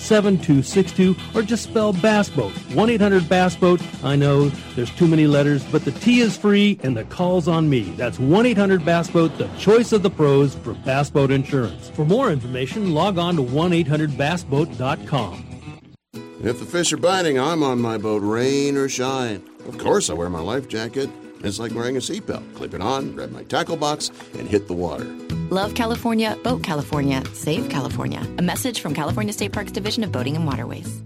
7262 or just spell Bass Boat. 1 800 Bass Boat. I know there's too many letters, but the T is free and the call's on me. That's 1 800 Bass Boat, the choice of the pros for bass boat insurance. For more information, log on to 1 800 bassboat.com. If the fish are biting, I'm on my boat, rain or shine. Of course, I wear my life jacket. It's like wearing a seatbelt. Clip it on, grab my tackle box, and hit the water. Love California, Boat California, Save California. A message from California State Parks Division of Boating and Waterways.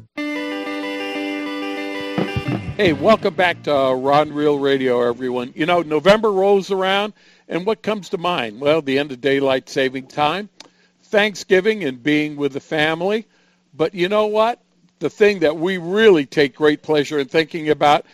Hey, welcome back to uh, Rod and Reel Radio, everyone. You know, November rolls around, and what comes to mind? Well, the end of daylight saving time, Thanksgiving, and being with the family. But you know what? The thing that we really take great pleasure in thinking about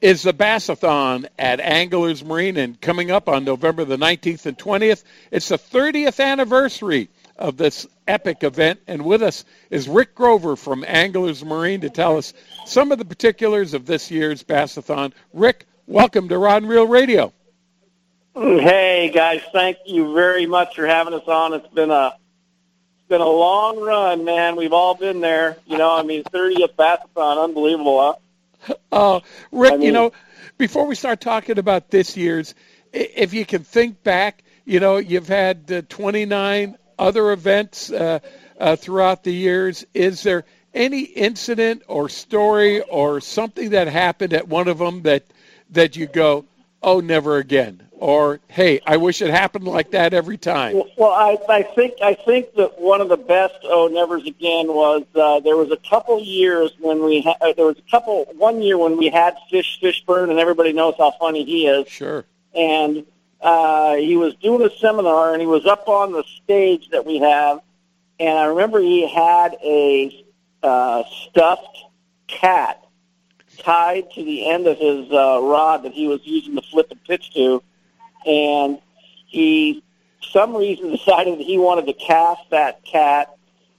is the Bassathon at Anglers Marine, and coming up on November the 19th and 20th, it's the 30th anniversary of this epic event. And with us is Rick Grover from Anglers Marine to tell us some of the particulars of this year's Bassathon. Rick, welcome to Rod and Reel Radio. Hey guys, thank you very much for having us on. It's been a it's been a long run, man. We've all been there. You know, I mean, 30th Bassathon, unbelievable, huh? Uh, Rick, I mean- you know, before we start talking about this year's, if you can think back, you know, you've had uh, 29 other events uh, uh, throughout the years. Is there any incident or story or something that happened at one of them that that you go, oh, never again, or hey, I wish it happened like that every time? Well, I, I think I think that one of the best oh nevers again was uh, there was a couple years when we ha- uh, there was a couple one year when we had Fish Fishburne and everybody knows how funny he is. Sure. And uh, he was doing a seminar and he was up on the stage that we have, and I remember he had a uh, stuffed cat tied to the end of his uh, rod that he was using to flip and pitch to, and he, some reason, decided that he wanted to cast that cat,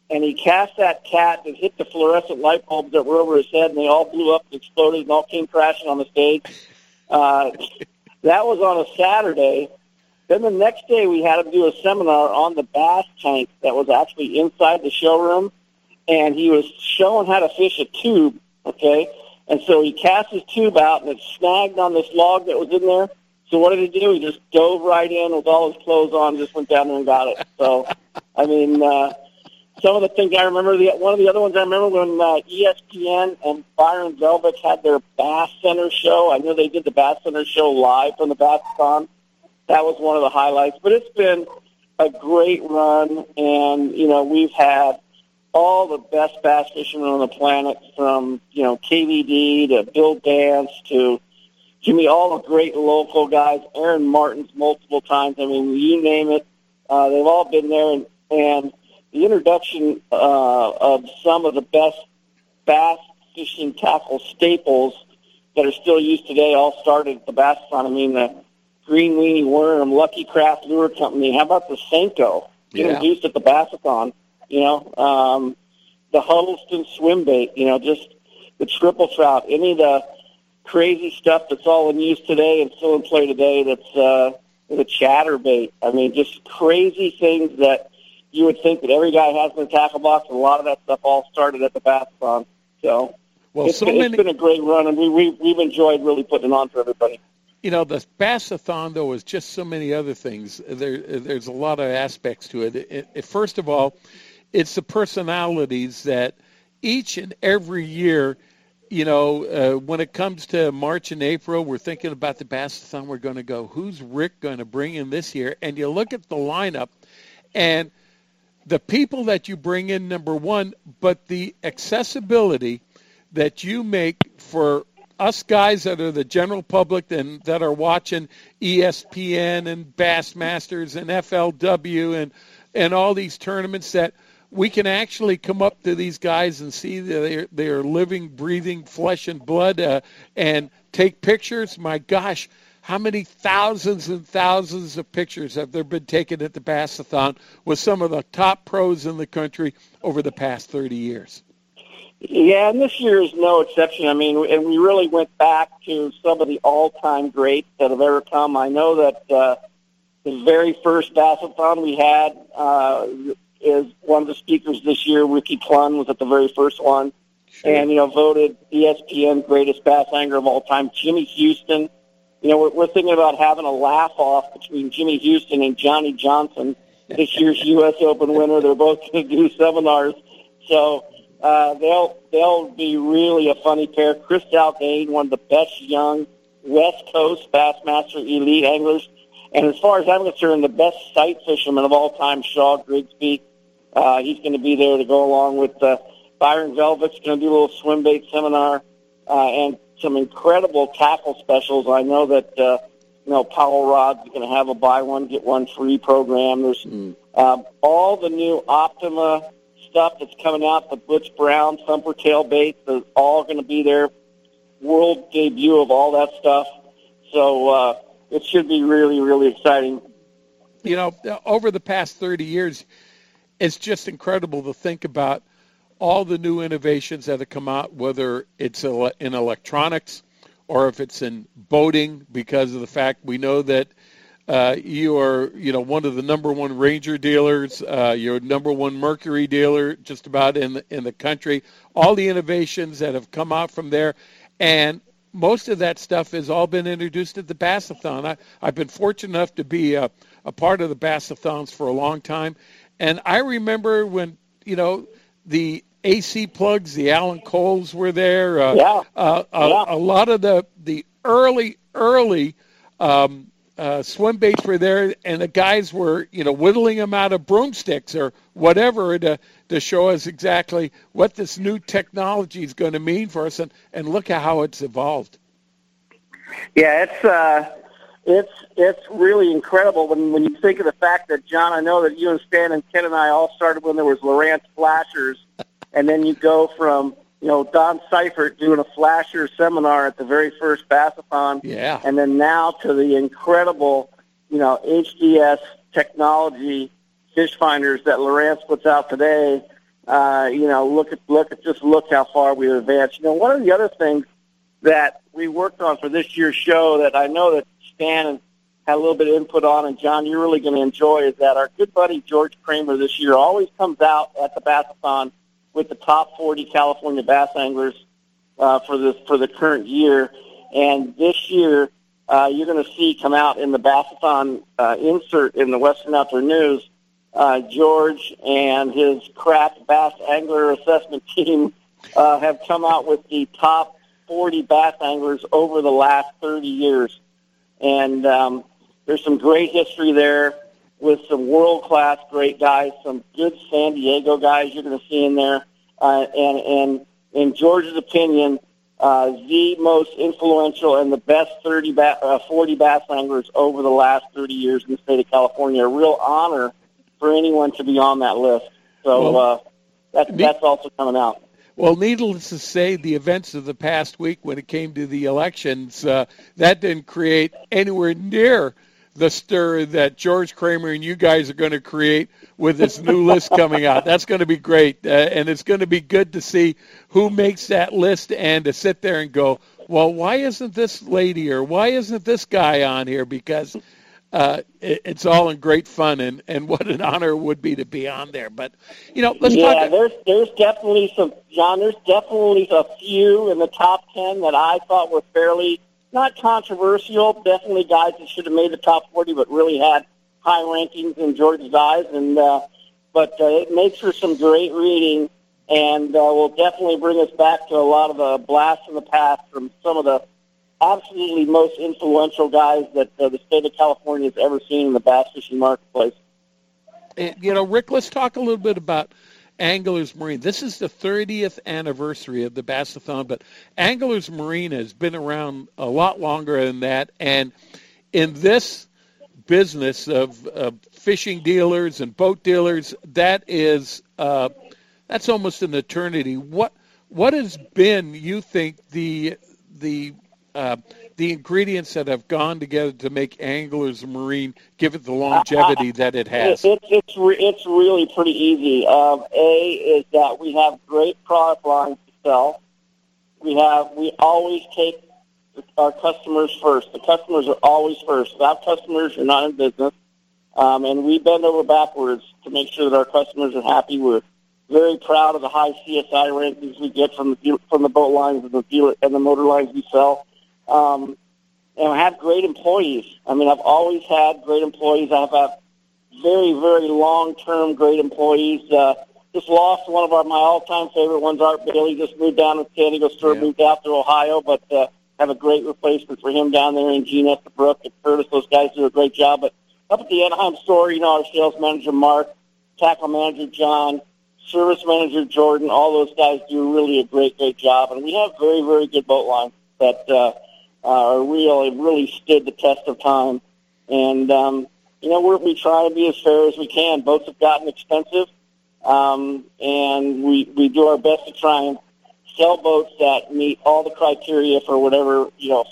and he cast that cat and hit the fluorescent light bulbs that were over his head, and they all blew up and exploded and all came crashing on the stage. Uh, that was on a Saturday. Then the next day we had him do a seminar on the bass tank that was actually inside the showroom, and he was showing how to fish a tube. Okay, and so he cast his tube out, and it snagged on this log that was in there. So what did he do? He just dove right in with all his clothes on, just went down there and got it. So, I mean, uh, some of the things I remember. The one of the other ones I remember when uh, ESPN and Byron Velvick had their Bass Center show. I know they did the Bass Center show live from the Bassathon. That was one of the highlights. But it's been a great run, and you know we've had all the best bass fishermen on the planet, from you know KVD to Bill Dance to Jimmy, all the great local guys, Aaron Martens multiple times. I mean, you name it, uh, they've all been there, and, and the introduction uh, of some of the best bass fishing tackle staples that are still used today all started at the Bassathon. I mean, the Green Weenie Worm, Lucky Craft Lure Company. How about the Senko Yeah. introduced at the Bassathon? You know, um, the Huddleston swim bait. You know, just the triple trout. Any of the crazy stuff that's all in use today and still in play today. That's uh, the chatterbait. I mean, just crazy things that you would think that every guy has their tackle box, and a lot of that stuff all started at the Bassathon. So Well, it's, so been, many- it's been a great run, and we, we we've enjoyed really putting it on for everybody. You know, the Bassathon, though, is just so many other things. There, there's a lot of aspects to it. It- it- First of all, it's the personalities that each and every year, you know, uh, when it comes to March and April, we're thinking about the Bassathon. We're going to go, who's Rick going to bring in this year? And you look at the lineup, and the people that you bring in, number one, but the accessibility that you make for us guys that are the general public and that are watching ESPN and Bassmasters and FLW and and all these tournaments that we can actually come up to these guys and see that they're, they're living, breathing flesh and blood uh, and take pictures. My gosh, how many thousands and thousands of pictures have there been taken at the Bassathon with some of the top pros in the country over the past 30 years? Yeah, and this year is no exception. I mean, and we really went back to some of the all-time greats that have ever come. I know that uh, the very first Bassathon we had uh, is one of the speakers this year. Ricky Clunn was at the very first one, and you know voted ESPN greatest bass angler of all time. Jimmy Houston. You know, we're, we're thinking about having a laugh-off between Jimmy Houston and Johnny Johnson, this year's U.S. Open winner. They're both going to do seminars, so uh, they'll they'll be really a funny pair. Chris Zaldain, one of the best young West Coast Bassmaster elite anglers, and as far as I'm concerned, the best sight fisherman of all time, Shaw Grigsby. Uh, he's going to be there to go along with uh, Byron Velvick's going to do a little swim bait seminar uh, and some incredible tackle specials. I know that uh, you know Powell Rod's is going to have a buy one get one free program. There's um, all the new Optimum stuff that's coming out, the Butch Brown thumper tail baits, is all going to be there. World debut of all that stuff. So uh, it should be really, really exciting. you know, over the past 30 years, it's just incredible to think about all the new innovations that have come out, whether it's in electronics or if it's in boating, because of the fact we know that uh, you are, you know, one of the number one Ranger dealers. Uh, you're number one Mercury dealer, just about in the, in the country. All the innovations that have come out from there, and most of that stuff has all been introduced at the Bassathon. I, I've been fortunate enough to be a, a part of the Bassathons for a long time, and I remember when you know the AC plugs, the Allen Coles were there. Uh, Yeah. Uh, a, Yeah. a lot of the the early early um, uh, swim baits were there, and the guys were you know whittling them out of broomsticks or whatever to to show us exactly what this new technology is going to mean for us, and and look at how it's evolved. Yeah, it's uh, it's it's really incredible when when you think of the fact that John, I know that you and Stan and Ken and I all started when there was Lowrance Flashers, and then you go from you know Don Seifert doing a Flasher seminar at the very first Bassathon, Yeah. and then now to the incredible you know HDS technology fish finders that Lowrance puts out today. Uh, you know, look at look at just look how far we've advanced. You know, one of the other things that we worked on for this year's show that I know that Stan had a little bit of input on, and John, you're really going to enjoy, is that our good buddy George Kramer this year always comes out at the Bassathon with the top 40 California bass anglers uh, for the for the current year. And this year, uh, you're going to see come out in the Bassathon uh, insert in the Western Outdoor News. Uh, George and his craft bass angler assessment team uh, have come out with the top 40 bass anglers over the last 30 years. And um, there's some great history there with some world-class great guys, some good San Diego guys you're going to see in there. Uh, and, and in George's opinion, uh, the most influential and the best 30 ba- uh, 40 bass anglers over the last 30 years in the state of California. A real honor for anyone to be on that list. So Well, uh, that, that's also coming out. Well, needless to say, the events of the past week when it came to the elections, uh, that didn't create anywhere near the stir that George Kramer and you guys are going to create with this new list coming out. That's going to be great, uh, and it's going to be good to see who makes that list and to sit there and go, well, why isn't this lady or why isn't this guy on here? Because uh, it, it's all in great fun, and, and what an honor it would be to be on there. But you know, let's yeah, talk. there's there's definitely some John. There's definitely a few in the top ten that I thought were fairly not controversial. Definitely guys that should have made the top forty, but really had high rankings in George's eyes. And uh, but uh, it makes for some great reading, and uh, will definitely bring us back to a lot of the blasts in the past from some of the absolutely most influential guys that uh, the state of California has ever seen in the bass fishing marketplace. And, you know, Rick, let's talk a little bit about Anglers Marine. This is the 30th anniversary of the Bassathon, but Anglers Marine has been around a lot longer than that. And in this business of fishing dealers and boat dealers, that is uh, that's almost an eternity. What what has been, you think, the the uh, the ingredients that have gone together to make Anglers Marine give it the longevity that it has? It, it's it's re- it's really pretty easy. Um, a is that we have great product lines to sell. We have we always take our customers first. The customers are always first. Without customers, you're not in business. Um, and we bend over backwards to make sure that our customers are happy. We're very proud of the high CSI rankings we get from the from the boat lines and the dealer and the motor lines we sell. Um, and I have great employees. I mean, I've always had great employees. I've had very, very long-term great employees. Uh, just lost one of our my all-time favorite ones, Art Bailey. Just moved down to San Diego Store, yeah. moved out to Ohio, but uh, have a great replacement for him down there in Gene Estabrook and Curtis. Those guys do a great job. But up at the Anaheim store, you know, our sales manager Mark, tackle manager John, service manager Jordan, all those guys do really a great, great job. And we have very, very good boat lines that. Uh, uh, are real. It really stood the test of time. And, um, you know, we're, we try to be as fair as we can. Boats have gotten expensive, um, and we, we do our best to try and sell boats that meet all the criteria for whatever, you know,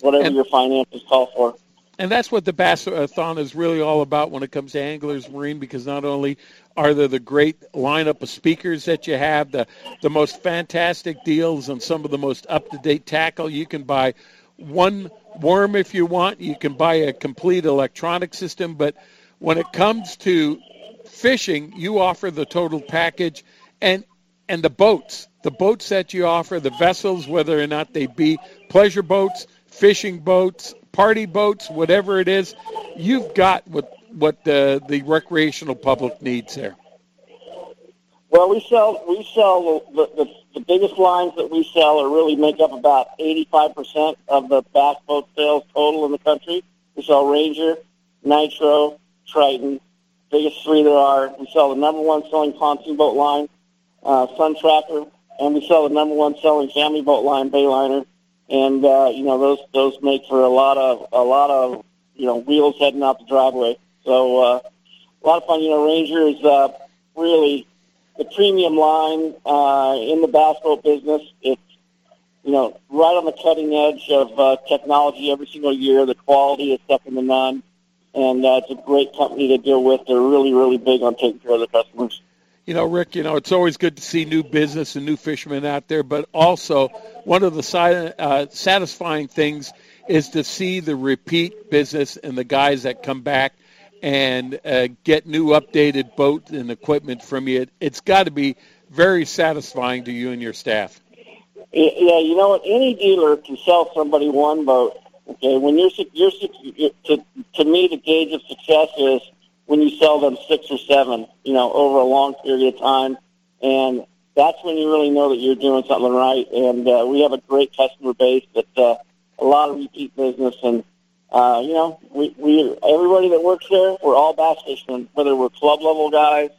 whatever and, your finances call for. And that's what the Bassathon is really all about when it comes to Anglers Marine, because not only are there the great lineup of speakers that you have, the, the most fantastic deals on some of the most up-to-date tackle you can buy – one worm if you want. You can buy a complete electronic system, but when it comes to fishing, you offer the total package and and the boats, the boats that you offer, the vessels, whether or not they be pleasure boats, fishing boats, party boats, whatever it is, you've got what what the the recreational public needs there. Well, we sell we sell the, the the biggest lines that we sell are really make up about 85% of the bass boat sales total in the country. We sell Ranger, Nitro, Triton, biggest three there are. We sell the number one selling pontoon boat line, uh, Sun Tracker, and we sell the number one selling family boat line, Bayliner. And uh, you know those those make for a lot of a lot of you know wheels heading out the driveway. So uh, a lot of fun. You know, Ranger is uh, really the premium line uh, in the boat business. It's you know right on the cutting edge of uh, technology every single year. The quality is second to none, and uh, it's a great company to deal with. They're really really big on taking care of their customers. You know, Rick, you know, it's always good to see new business and new fishermen out there, but also one of the uh, satisfying things is to see the repeat business and the guys that come back and uh, get new updated boat and equipment from you. It's got to be very satisfying to you and your staff. Yeah, you know what? Any dealer can sell somebody one boat. Okay, when you're, you're to, to me, the gauge of success is when you sell them six or seven, you know, over a long period of time, and that's when you really know that you're doing something right. And uh, we have a great customer base that uh, a lot of repeat business, and uh, you know, we, we everybody that works there, we're all bass fishermen, whether we're club level guys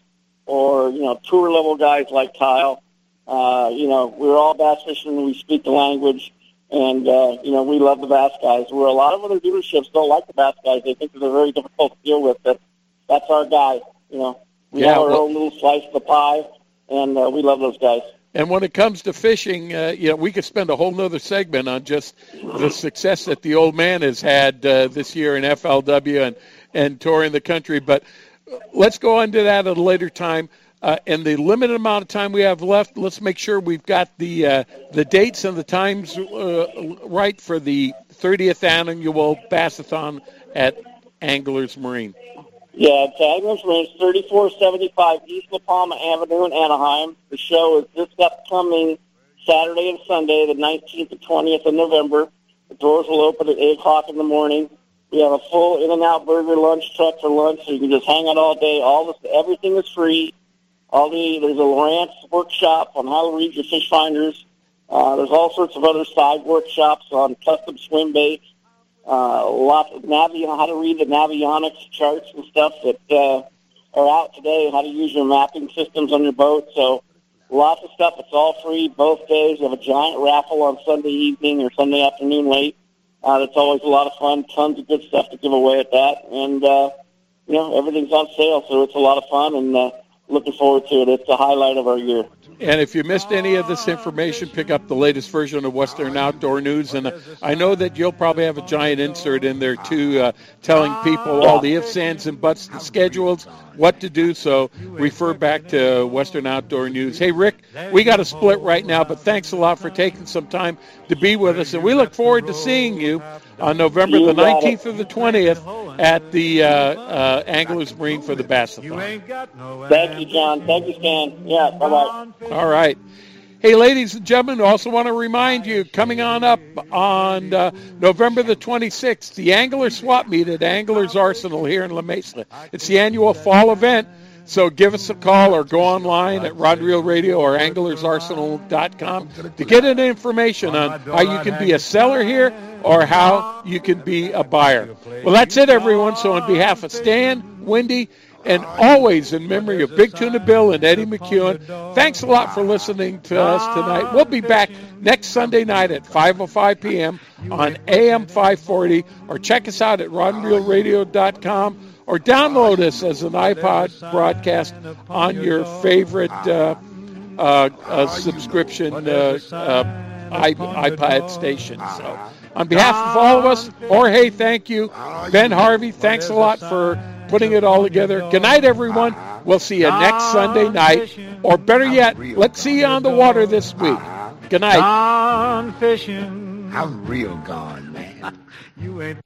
or you know tour level guys like Kyle. Uh, you know, we're all bass fishermen. We speak the language, and uh, you know, we love the bass guys. Where a lot of other dealerships don't like the bass guys, they think that they're very difficult to deal with. But that's our guy. You know, we yeah, have our well, own little slice of the pie, and uh, we love those guys. And when it comes to fishing, uh, you know, we could spend a whole nother segment on just the success that the old man has had uh, this year in FLW and, and touring the country. But let's go into that at a later time. Uh, in the limited amount of time we have left, let's make sure we've got the uh, the dates and the times uh, right for the 30th annual Bassathon at Anglers Marine? Yeah, Anglers Marine, 3475 East La Palma Avenue in Anaheim. The show is this upcoming Saturday and Sunday, the 19th and 20th of November. The doors will open at 8 o'clock in the morning. We have a full In-N-Out Burger lunch truck for lunch, so you can just hang out all day. All this, everything is free. All the there's a Lowrance workshop on how to read your fish finders. Uh, there's all sorts of other side workshops on custom swim baits. Uh, lots of Navi how to read the Navionics charts and stuff that uh, are out today. How to use your mapping systems on your boat. So lots of stuff. It's all free both days. We have a giant raffle on Sunday evening or Sunday afternoon late. Uh, that's always a lot of fun. Tons of good stuff to give away at that, and uh, you know everything's on sale, so it's a lot of fun. And uh, looking forward to it. It's the highlight of our year. And if you missed any of this information, pick up the latest version of Western Outdoor News. And I know that you'll probably have a giant insert in there too, uh, telling people all the ifs, ands, and buts, the schedules, what to do. So refer back to Western Outdoor News. Hey, Rick, we got a split right now, but thanks a lot for taking some time to be with us. And we look forward to seeing you on November the 19th or the 20th at the uh, uh, Anglers Marine for the Bassathon. Thank you, John. Thank you, Stan. Yeah, bye-bye. All right. Hey, ladies and gentlemen, also want to remind you, coming on up on uh, November the 26th, the Angler Swap Meet at Anglers Arsenal here in La Mesa. It's the annual fall event, so give us a call or go online at Rod Reel Radio or anglersarsenal.com to get any information on how you can be a seller here or how you can be a buyer. Well, that's it, everyone. So on behalf of Stan, Wendy, and always in memory of Big Tuna Bill and Eddie McEwen. Thanks a lot for listening to us tonight. We'll be back next Sunday night at 5.05 p.m. on AM 540 or check us out at rodandreelradio.com or download us as an iPod broadcast on your favorite uh, uh, uh, subscription uh, uh, iPod station. So on behalf of all of us, Jorge, thank you. Ben Harvey, thanks a lot for putting it all together. Good night, everyone. We'll see you next Sunday night. Or better yet, let's see you on the water this week. Good night. Gone fishing. I'm real gone, man. you ain't.